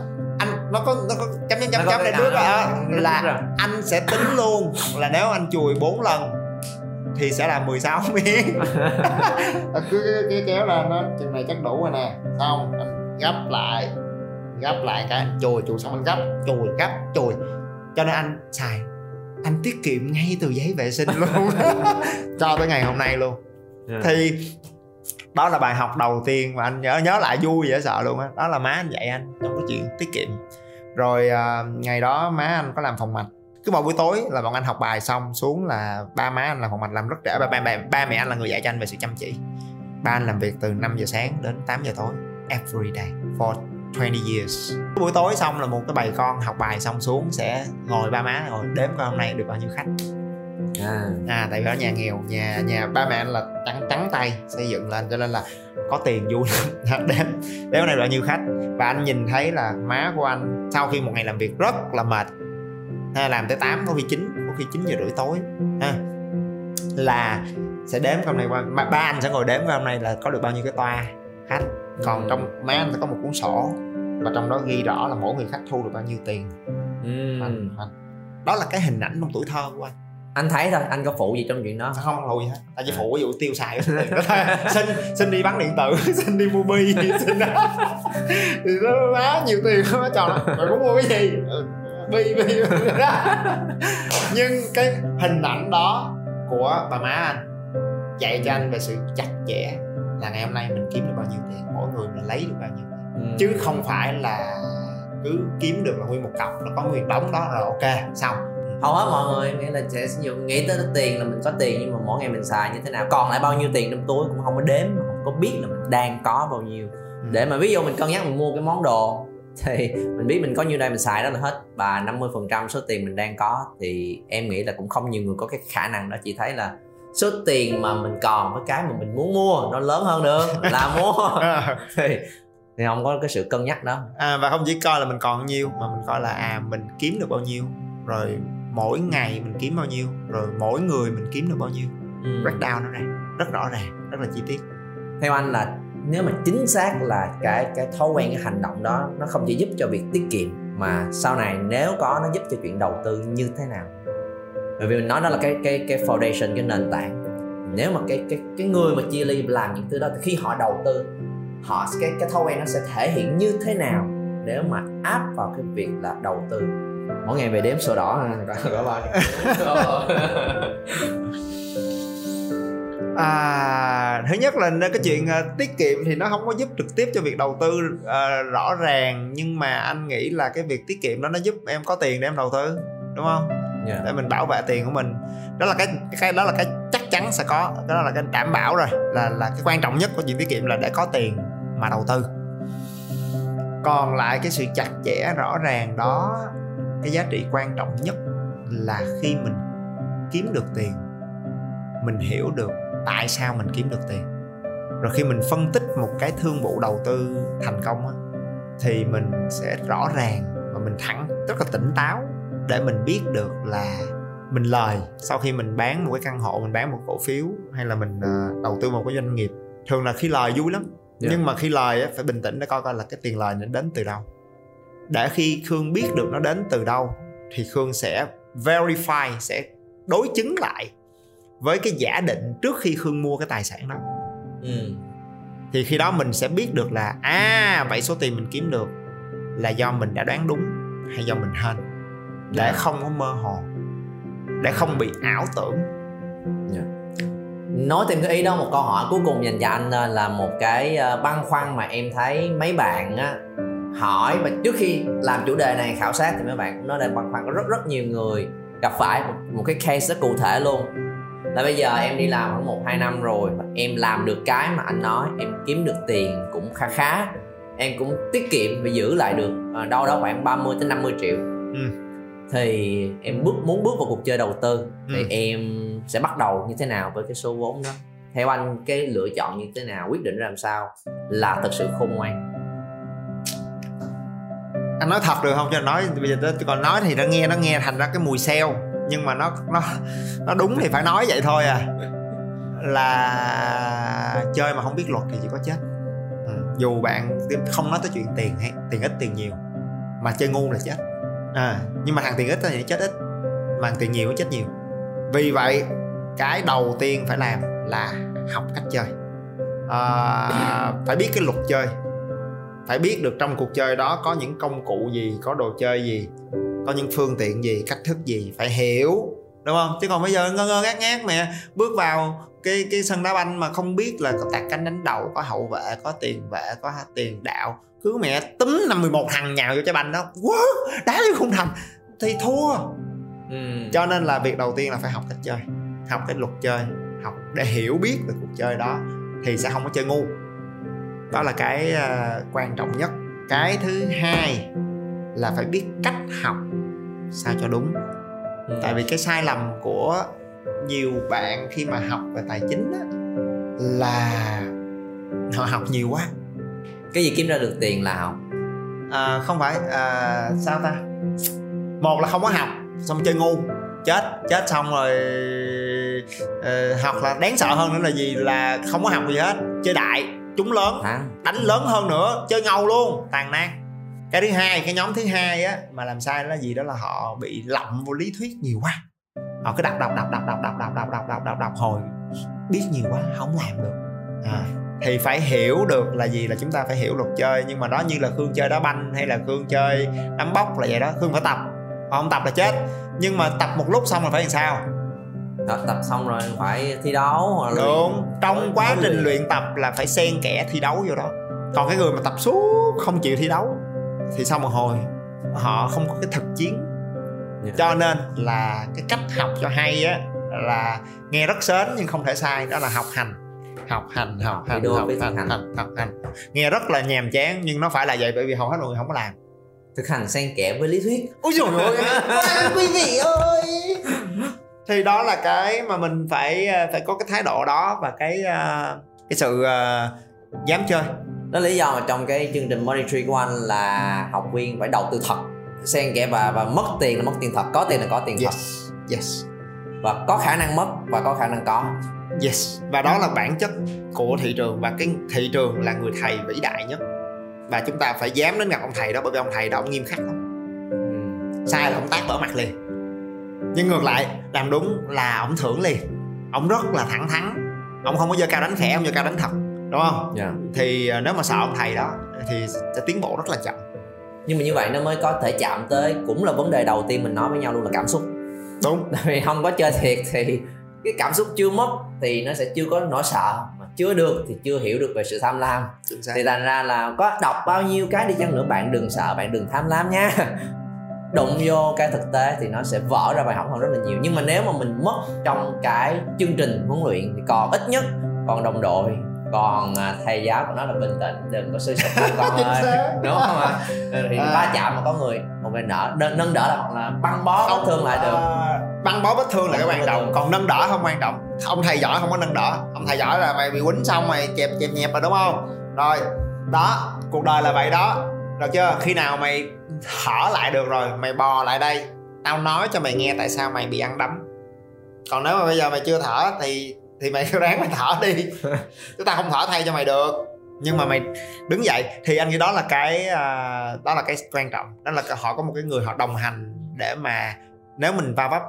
nó có nó có chấm chấm chấm chấm để cái nó- nó là rồi. anh sẽ tính luôn là nếu anh chùi 4 lần thì sẽ là 16 miếng. Cứ cứ- cứ kéo ra nó chừng này chắc đủ rồi nè. Xong anh gấp lại gấp lại cái anh chùi chùi xong anh gấp chùi gấp chùi. Cho nên anh xài anh tiết kiệm ngay từ giấy vệ sinh luôn. Cho tới ngày hôm nay luôn. Yeah. thì đó là bài học đầu tiên mà anh nhớ nhớ lại vui dễ sợ luôn á. Đó. là má anh dạy anh trong cái chuyện tiết kiệm. Rồi à, ngày đó má anh có làm phòng mạch. Cứ vào buổi tối là bọn anh học bài xong xuống là ba má anh làm phòng mạch làm rất trễ. Ba, ba, ba, ba mẹ anh là người dạy cho anh về sự chăm chỉ. Ba anh làm việc từ 5 giờ sáng đến 8 giờ tối every day for 20 years. Buổi tối xong là một cái bầy con học bài xong xuống sẽ ngồi ba má ngồi đếm coi hôm nay được bao nhiêu khách à. à tại vì ở nhà nghèo nhà nhà ba mẹ là trắng trắng tay xây dựng lên cho nên là có tiền vui lắm. Đếm đếm này bao nhiêu khách. Và anh nhìn thấy là má của anh sau khi một ngày làm việc rất là mệt. Ha, làm tới 8 có khi 9 có khi 9 giờ rưỡi tối. Ha là sẽ đếm hôm nay qua ba anh sẽ ngồi đếm hôm nay là có được bao nhiêu cái toa khách. Còn trong má anh có một cuốn sổ và trong đó ghi rõ là mỗi người khách thu được bao nhiêu tiền. Ừ. anh, anh. đó là cái hình ảnh trong tuổi thơ của anh anh thấy thôi anh có phụ gì trong chuyện đó không? Ăn lùi hết tại vì phụ ví dụ tiêu xài tiền đó thôi xin xin đi bán điện tử xin đi mua bi xin thì nó má nhiều tiền má chọn lắm mày muốn mua cái gì? Ừ, bi bi nhưng cái hình ảnh đó của bà má anh dạy cho anh về sự chặt chẽ là ngày hôm nay mình kiếm được bao nhiêu tiền mỗi người mình lấy được bao nhiêu ừ. chứ không phải là cứ kiếm được là nguyên một cọc là có nguyên đống đó rồi ok xong hầu hết mọi người nghĩa là sẽ ví dụ nghĩ tới tiền là mình có tiền nhưng mà mỗi ngày mình xài như thế nào? Còn lại bao nhiêu tiền trong túi cũng không có đếm không có biết là mình đang có bao nhiêu. Để mà ví dụ mình cân nhắc mình mua cái món đồ thì mình biết mình có nhiêu đây mình xài đó là hết. Và 50% số tiền mình đang có thì em nghĩ là cũng không nhiều người có cái khả năng đó. Chỉ thấy là số tiền mà mình còn với cái mà mình muốn mua nó lớn hơn nữa là mua. Thì thì không có cái sự cân nhắc đó. À, và không chỉ coi là mình còn nhiêu mà mình coi là à mình kiếm được bao nhiêu. Rồi mỗi ngày mình kiếm bao nhiêu rồi mỗi người mình kiếm được bao nhiêu. Ừ. breakdown nó ra rất rõ ràng rất là chi tiết. Theo anh là nếu mà chính xác là cái cái thói quen cái hành động đó nó không chỉ giúp cho việc tiết kiệm mà sau này nếu có nó giúp cho chuyện đầu tư như thế nào? Bởi vì mình nói đó là cái cái cái foundation cái nền tảng. Nếu mà cái cái cái người mà chia ly làm những thứ đó thì khi họ đầu tư họ cái cái thói quen nó sẽ thể hiện như thế nào? Nếu mà áp vào cái việc là đầu tư mỗi ngày về đếm sổ đỏ có bao à, thứ nhất là cái chuyện à, tiết kiệm thì nó không có giúp trực tiếp cho việc đầu tư à, rõ ràng. Nhưng mà anh nghĩ là cái việc tiết kiệm đó nó giúp em có tiền để em đầu tư đúng không? Dạ. để mình bảo vệ tiền của mình. Đó là cái cái đó là cái chắc chắn sẽ có. Cái đó là cái đảm bảo rồi. Là là cái quan trọng nhất của chuyện tiết kiệm là để có tiền mà đầu tư. Còn lại cái sự chặt chẽ rõ ràng đó cái giá trị quan trọng nhất là khi mình kiếm được tiền. Mình hiểu được tại sao mình kiếm được tiền. Rồi khi mình phân tích một cái thương vụ đầu tư thành công á thì mình sẽ rõ ràng và mình thẳng rất là tỉnh táo để mình biết được là mình lời sau khi mình bán một cái căn hộ mình bán một cổ phiếu hay là mình ờ, đầu tư một cái doanh nghiệp. Thường là khi lời vui lắm Dạ. nhưng mà khi lời á, phải bình tĩnh để coi coi là cái tiền lời nó đến từ đâu để khi khương biết được nó đến từ đâu thì khương sẽ verify sẽ đối chứng lại với cái giả định trước khi khương mua cái tài sản đó. Ừ. thì khi đó mình sẽ biết được là à vậy số tiền mình kiếm được là do mình đã đoán đúng hay do mình hên. Để Dạ. không có mơ hồ. Để không bị ảo tưởng. Nói thêm cái ý đó một câu hỏi cuối cùng dành cho anh ờ, là một cái ờ, băn khoăn mà em thấy mấy bạn á hỏi và trước khi làm chủ đề này khảo sát thì mấy bạn cũng nói là băn khoăn có rất rất nhiều người gặp phải một, một cái case rất cụ thể luôn. Là bây giờ em đi làm khoảng một hai năm rồi và em làm được cái mà anh nói em kiếm được tiền cũng khá khá. Em cũng tiết kiệm và giữ lại được ờ, đâu đó khoảng 30 đến 50 triệu. Ừ. thì em bước muốn bước vào cuộc chơi đầu tư thì Ừ. em sẽ bắt đầu như thế nào với cái số vốn đó? Theo anh cái lựa chọn như thế nào? Quyết định ra làm sao là thật sự khôn ngoan anh nói thật được không? Cho nói bây giờ tôi còn nói thì nó nghe nó nghe thành ra cái mùi xeo. Nhưng mà nó nó nó đúng thì phải nói vậy thôi à. Là chơi mà không biết luật thì chỉ có chết. Ừ. dù bạn không nói tới chuyện tiền hay tiền ít tiền nhiều mà chơi ngu là chết. À, nhưng mà thằng tiền ít thì chết ít mà thằng tiền nhiều chết nhiều. Vì vậy cái đầu tiên phải làm là học cách chơi. À, phải biết cái luật chơi phải biết được trong cuộc chơi đó có những công cụ gì có đồ chơi gì có những phương tiện gì cách thức gì phải hiểu đúng không? Chứ còn bây giờ ngơ ngơ ngác ngác mẹ bước vào cái cái sân đá banh mà không biết là có tạt cánh đánh đầu có hậu vệ có tiền vệ có tiền đạo cứ mẹ túm năm 11 thằng nhào vô trái banh đó wow, đá vô khung thành thì thua. Ừ. cho nên là việc đầu tiên là phải học cách chơi học cái luật chơi học để hiểu biết về cuộc chơi đó thì sẽ không có chơi ngu đó là cái uh, quan trọng nhất. Cái thứ hai là phải biết cách học sao cho đúng. Ừ. tại vì cái sai lầm của nhiều bạn khi mà học về tài chính á, là họ học nhiều quá. Cái gì kiếm ra được tiền là học. À, không phải à, sao ta? Một là không có học xong chơi ngu chết chết xong rồi uh, học là đáng sợ hơn nữa là gì? Là không có học gì hết chơi đại trúng lớn thắng đánh lớn hơn nữa chơi ngầu luôn tàn nát cái thứ hai cái nhóm thứ hai á mà làm sai là gì đó là họ bị lậm vô lý thuyết nhiều quá họ cứ đọc đọc đọc đọc đọc đọc đọc đọc đọc đọc đọc đọc hồi biết nhiều quá không làm được à, thì phải hiểu được là gì là chúng ta phải hiểu luật chơi nhưng mà đó như là khương chơi đá banh hay là khương chơi nắm bốc là vậy đó khương phải tập không tập là chết nhưng mà tập một lúc xong rồi phải làm sao tập, tập xong rồi phải thi đấu hoặc là luyện. đúng trong quá trình luyện. luyện tập là phải xen kẽ thi đấu vô đó còn cái người mà tập suốt không chịu thi đấu thì sau một hồi họ không có cái thực chiến Dạ. cho nên là cái cách học cho hay á là nghe rất sến nhưng không thể sai đó là học hành học hành học hành học hành, hành. học học hành nghe rất là nhàm chán nhưng nó phải là vậy bởi vì hầu hết mọi người không có làm thực hành xen kẽ với lý thuyết ôi trời ơi quý vị ơi thì đó là cái mà mình phải ờ, phải có cái thái độ đó và cái ờ, cái sự ờ, dám chơi. Đó lý do mà trong cái chương trình Money Tree của anh là học viên phải đầu tư thật. Xen kẽ và và mất tiền là mất tiền thật. Có tiền là có tiền thật. Yes yes. Và có khả năng mất và có khả năng có. Yes. Và đó là bản chất của thị trường và cái thị trường là người thầy vĩ đại nhất. Và chúng ta phải dám đến gặp ông thầy đó bởi vì ông thầy đó ông nghiêm khắc lắm. Ừ. sai là ông tát vỡ mặt liền nhưng ngược lại làm đúng là ông thưởng liền. Ông rất là thẳng thắn. Ông không có giơ cao đánh khẽ ông giơ cao đánh thật đúng không? Dạ. thì ờ, nếu mà sợ ông thầy đó thì sẽ tiến bộ rất là chậm. Nhưng mà như vậy nó mới có thể chạm tới cũng là vấn đề đầu tiên mình nói với nhau luôn là cảm xúc. Đúng. Tại vì không có chơi thiệt thì cái cảm xúc chưa mất thì nó sẽ chưa có nỗi sợ. Mà chưa được thì chưa hiểu được về sự tham lam. Thì thành ra là có đọc bao nhiêu cái đi chăng nữa bạn đừng sợ bạn đừng tham lam nha đụng vô cái thực tế thì nó sẽ vỡ ra bài học hơn rất là nhiều. Nhưng mà nếu mà mình mất trong cái chương trình huấn luyện thì còn ít nhất còn đồng đội còn à, thầy giáo của nó là bình tĩnh đừng có suy sụp con ơi. đúng không ạ? Thì À. va chạm mà có người một người nở nâng, nâng đỡ là hoặc là băng bó vết thương lại được. ờ, băng bó vết thương là cái quan trọng còn nâng đỡ không quan trọng. Ông thầy giỏi không có nâng đỡ. Ông thầy giỏi là mày bị quýnh xong mày chẹp chẹp nhẹp rồi đúng không? Rồi đó cuộc đời là vậy đó được chưa? Khi nào mày thở lại được rồi mày bò lại đây. Tao nói cho mày nghe tại sao mày bị ăn đấm. Còn nếu mà bây giờ mày chưa thở thì thì mày ráng mày thở đi. Chúng ta không thở thay cho mày được. Nhưng mà mày đứng dậy thì anh nghĩ đó là cái à, đó là cái quan trọng. Đó là họ có một cái người họ đồng hành để mà nếu mình va vấp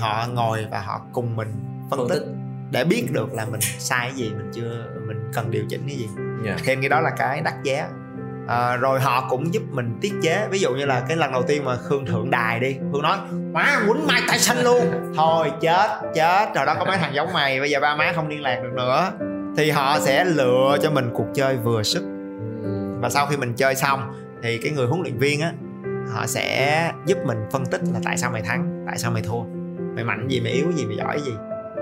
họ ngồi và họ cùng mình phân, tích để biết được là mình sai cái gì mình chưa mình cần điều chỉnh cái gì. Dạ. thì em nghĩ đó là cái đắt giá à, rồi họ cũng giúp mình tiết chế. Ví dụ như là cái lần đầu tiên mà khương thượng đài đi khương nói má quýnh mai tay xanh luôn. Thôi chết chết. Rồi đó có mấy thằng giống mày bây giờ ba má không liên lạc được nữa. Thì họ sẽ lựa cho mình cuộc chơi vừa sức. Và sau khi mình chơi xong thì cái người huấn luyện viên á họ sẽ giúp mình phân tích là tại sao mày thắng tại sao mày thua. Mày mạnh gì mày yếu gì mày giỏi gì.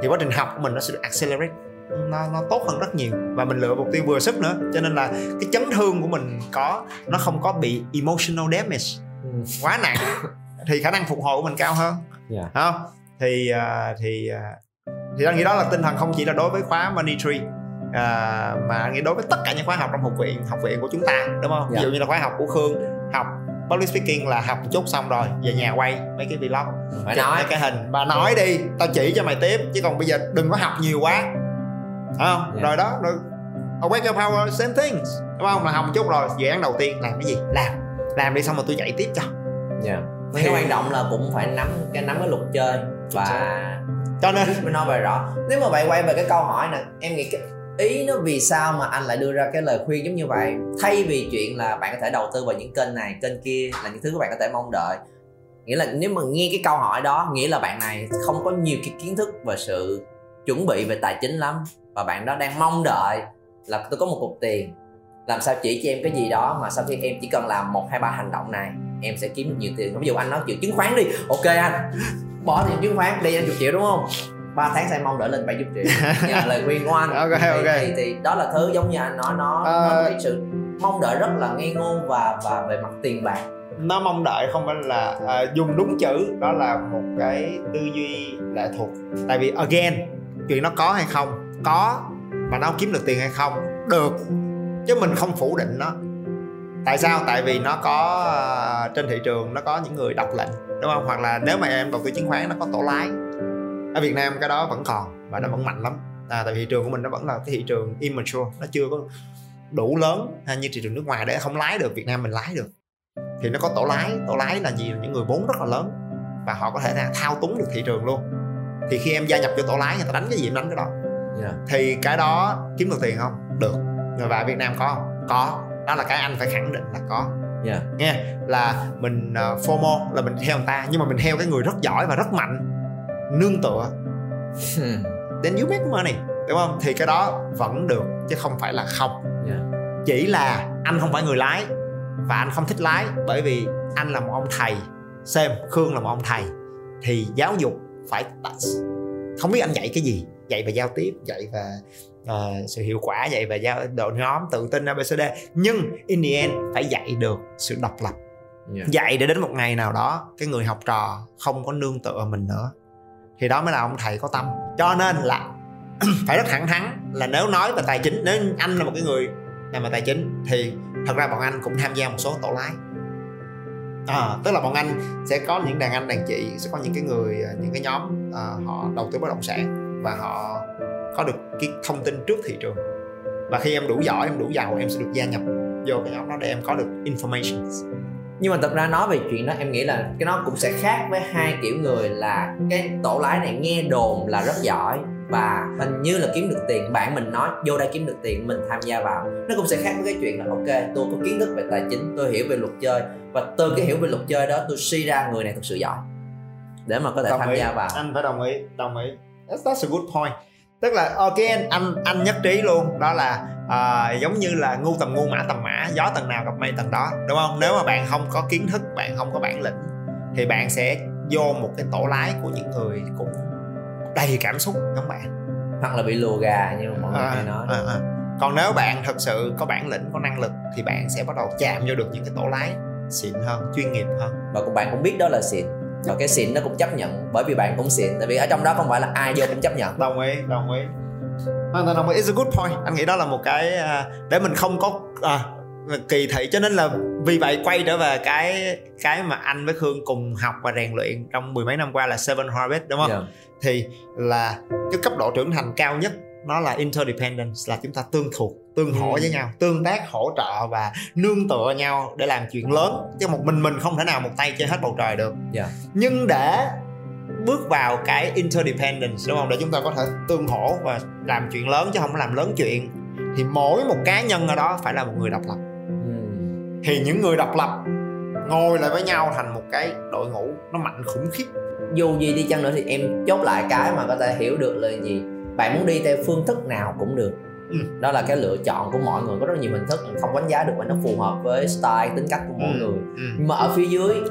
Thì quá trình học của mình nó sẽ được accelerate nó nó tốt hơn rất nhiều. Và mình lựa mục tiêu vừa sức nữa. Cho nên là cái chấn thương của mình có nó không có bị emotional damage. Ừ. quá nặng. Thì khả năng phục hồi của mình cao hơn. Dạ. không? Thì à, thì à, thì anh nghĩ đó là tinh thần không chỉ là đối với khóa money tree à, mà anh nghĩ đối với tất cả những khóa học trong học viện học viện của chúng ta đúng không? Dạ. ví dụ như là khóa học của khương học public speaking là học một chút xong rồi về nhà quay mấy cái vlog. Phải chụp nói. mấy cái hình. Và nói đi tao chỉ cho mày tiếp chứ còn bây giờ đừng có học nhiều quá Phải không? Dạ. rồi đó rồi awake your power same things. Đúng không? Là học một chút rồi dự án đầu tiên làm cái gì? Làm. Làm đi xong rồi tôi dạy tiếp cho. Dạ. Mấy cái quan trọng là cũng phải nắm cái nắm cái luật chơi và cho nên mới nói về rõ. Nếu mà bạn quay về cái câu hỏi nè em nghĩ cái ý nó vì sao mà anh lại đưa ra cái lời khuyên giống như vậy? Thay vì chuyện là bạn có thể đầu tư vào những kênh này kênh kia là những thứ các bạn có thể mong đợi. Nghĩa là nếu mà nghe cái câu hỏi đó nghĩa là bạn này không có nhiều cái kiến thức và sự chuẩn bị về tài chính lắm và bạn đó đang mong đợi là tôi có một cục tiền. Làm sao chỉ cho em cái gì đó mà sau khi em chỉ cần làm một hai ba hành động này em sẽ kiếm được nhiều tiền. Ví dụ anh nói chuyện chứng khoán đi. Ok anh bỏ tiền chứng khoán đi anh chục triệu đúng không? 3 tháng em mong đợi lên 70 triệu. Nhờ lời khuyên của anh. Ok, thì, ok. thì, thì đó là thứ giống như anh nói nó Ờ. nó cái sự mong đợi rất là ngây ngô và và về mặt tiền bạc. Nó mong đợi không phải là à, dùng đúng chữ đó là một cái tư duy lệ thuộc. Tại vì again chuyện nó có hay không có. Mà nó kiếm được tiền hay không? Được. Chứ mình không phủ định nó. Tại sao? Tại vì nó có uh, trên thị trường nó có những người đọc lệnh đúng không? Hoặc là nếu mà em đầu tư chứng khoán nó có tổ lái. Ở Việt Nam cái đó vẫn còn và nó vẫn mạnh lắm. À, tại vì thị trường của mình nó vẫn là cái thị trường immature nó chưa có đủ lớn hay như thị trường nước ngoài để không lái được Việt Nam mình lái được. Thì nó có tổ lái. Tổ lái là gì là những người vốn rất là lớn và họ có thể thao túng được thị trường luôn. Thì khi em gia nhập vô tổ lái người ta đánh cái gì em đánh cái đó yeah. thì cái đó kiếm được tiền không? Được. Và Việt Nam có không? Có. Đó là cái anh phải khẳng định là có. Yeah. nghe là mình uh, FOMO là mình theo người ta nhưng mà mình theo cái người rất giỏi và rất mạnh nương tựa. Then you make money đúng không? Thì cái đó vẫn được chứ không phải là không. Yeah. chỉ là anh không phải người lái và anh không thích lái bởi vì anh là một ông thầy. Xem khương là một ông thầy. Thì giáo dục phải không biết anh dạy cái gì dạy về giao tiếp dạy về uh, sự hiệu quả dạy về giao đội nhóm tự tin abcd nhưng in the end phải dạy được sự độc lập. Yeah. dạy để đến một ngày nào đó cái người học trò không có nương tựa mình nữa. Thì đó mới là ông thầy có tâm. Cho nên là phải rất thẳng thắn là nếu nói về tài chính nếu anh là một cái người làm về tài chính thì thật ra bọn anh cũng tham gia một số tổ lái. À, tức là bọn anh sẽ có những đàn anh đàn chị sẽ có những cái người những cái nhóm à, họ đầu tư bất động sản và họ có được cái thông tin trước thị trường. Và khi em đủ giỏi em đủ giàu em sẽ được gia nhập vô cái nhóm đó để em có được information. Nhưng mà thật ra nói về chuyện đó em nghĩ là cái nó cũng sẽ khác với hai kiểu người là cái tổ lái này nghe đồn là rất giỏi và hình như là kiếm được tiền. Bạn mình nói vô đây kiếm được tiền mình tham gia vào. Nó cũng sẽ khác với cái chuyện là ok tôi có kiến thức về tài chính tôi hiểu về luật chơi. Và từ cái hiểu về luật chơi đó tôi suy ra người này thực sự giỏi để mà có thể đồng tham ý. gia vào. Anh phải đồng ý đồng ý that's, that's a good point. Tức là again anh anh nhất trí luôn. Đó là uh, giống như là ngu tầm ngu mã tầm mã gió tầng nào gặp mây tầng đó đúng không? Nếu mà bạn không có kiến thức bạn không có bản lĩnh thì bạn sẽ vô một cái tổ lái của những người cũng đầy cảm xúc giống bạn? Hoặc là bị lùa gà như mà mọi người à, hay nói à, à. còn nếu bạn thật sự có bản lĩnh có năng lực thì bạn sẽ bắt đầu chạm vô được những cái tổ lái xịn hơn chuyên nghiệp hơn. Và bạn cũng biết đó là xịn và cái xịn nó cũng chấp nhận bởi vì bạn cũng xịn tại vì ở trong đó không phải là ai vô cũng chấp nhận. Đồng ý đồng ý. Hoàn toàn đồng ý. It's a good point. Anh nghĩ đó là một cái à, để mình không có à, kỳ thị cho nên là vì vậy quay trở về cái cái mà anh với khương cùng học và rèn luyện trong mười mấy năm qua là seven habits đúng không? Yeah. thì là cái cấp độ trưởng thành cao nhất nó là interdependence là chúng ta tương thuộc tương hỗ ừ. với nhau tương tác hỗ trợ và nương tựa nhau để làm chuyện lớn chứ một mình mình không thể nào một tay chơi hết bầu trời được yeah. nhưng để bước vào cái interdependence đúng không để chúng ta có thể tương hỗ và làm chuyện lớn chứ không làm lớn chuyện thì mỗi một cá nhân ở đó phải là một người độc lập ừ. thì những người độc lập ngồi lại với nhau thành một cái đội ngũ nó mạnh khủng khiếp dù gì đi chăng nữa thì em chốt lại cái mà có thể hiểu được là gì bạn muốn đi theo phương thức nào cũng được ừ. đó là cái lựa chọn của mọi người có rất nhiều hình thức không đánh giá được và nó phù hợp với style tính cách của mỗi ừ. người ừ. nhưng mà ở phía dưới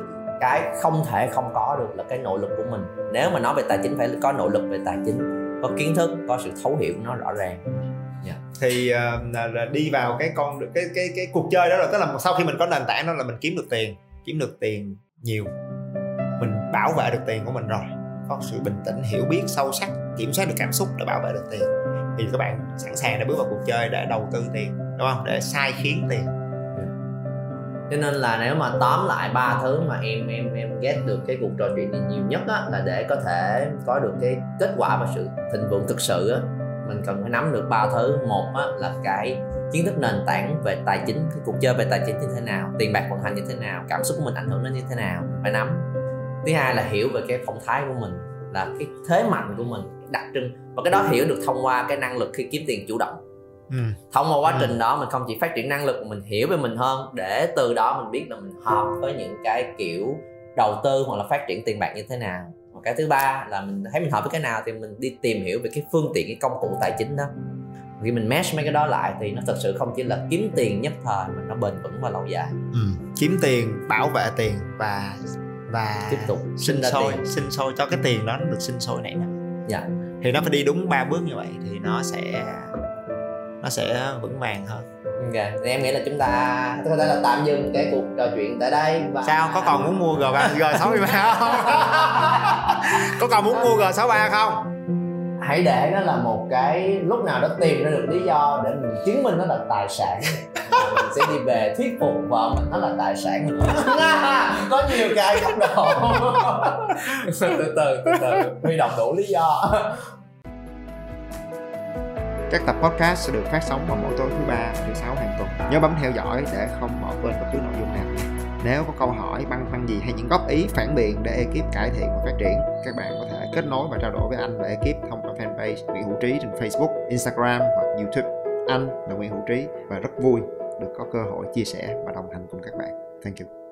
cái không thể không có được là cái nội lực của mình nếu mà nói về tài chính phải có nội lực về tài chính có kiến thức có sự thấu hiểu nó rõ ràng yeah. Dạ. thì uh, là đi vào cái con cái cái cái cuộc chơi đó là tức là sau khi mình có nền tảng đó là mình kiếm được tiền kiếm được tiền nhiều mình bảo vệ được tiền của mình rồi có sự bình tĩnh hiểu biết sâu sắc kiểm soát được cảm xúc để bảo vệ được tiền. Thì các bạn sẵn sàng để bước vào cuộc chơi để đầu tư tiền đúng không? Để sai khiến tiền. Dạ. Cho nên là nếu mà tóm lại ba thứ mà em em em ghét được cái cuộc trò chuyện này nhiều nhất á, là để có thể có được cái kết quả và sự thịnh vượng thực sự á, mình cần phải nắm được ba thứ. Một á, là cái kiến thức nền tảng về tài chính cái cuộc chơi về tài chính như thế nào tiền bạc vận hành như thế nào cảm xúc của mình ảnh hưởng đến như thế nào phải nắm thứ hai là hiểu về cái phong thái của mình là cái thế mạnh của mình đặc trưng và cái đó hiểu được thông qua cái năng lực khi kiếm tiền chủ động ừ. thông qua quá ừ. trình đó mình không chỉ phát triển năng lực mình hiểu về mình hơn để từ đó mình biết là mình hợp với những cái kiểu đầu tư hoặc là phát triển tiền bạc như thế nào và cái thứ ba là mình thấy mình hợp với cái nào thì mình đi tìm hiểu về cái phương tiện cái công cụ tài chính đó khi mình match mấy cái đó lại thì nó thật sự không chỉ là kiếm tiền nhất thời mà nó bền vững và lâu dài ừ. kiếm tiền bảo vệ tiền và và tiếp tục sinh sôi sinh sôi cho cái tiền đó nó được sinh sôi nảy nở dạ. thì nó phải đi đúng ba bước như vậy thì nó sẽ nó sẽ vững vàng hơn. Ok thì em nghĩ là chúng ta có thể là tạm dừng cái cuộc trò chuyện tại đây và sao? Có còn muốn mua g g 63 không? Có còn muốn mua g 63 không hãy để nó là một cái lúc nào đó tìm ra được lý do để mình chứng minh nó là tài sản. Mình sẽ đi về thuyết phục vợ mình nó là tài sản. Có nhiều cái góc độ. Từ từ từ từ. Huy động đủ lý do. Các tập podcast sẽ được phát sóng vào mỗi tối thứ ba thứ sáu hàng tuần. Nhớ bấm theo dõi để không bỏ quên bất cứ nội dung nào. Nếu có câu hỏi, băn khoăn gì hay những góp ý, phản biện để ekip cải thiện và phát triển, các bạn có thể kết nối và trao đổi với anh và ekip thông qua fanpage Nguyễn Hữu Trí trên Facebook, Instagram hoặc YouTube anh là Nguyễn Hữu Trí và rất vui được có cơ hội chia sẻ và đồng hành cùng các bạn. Thank you.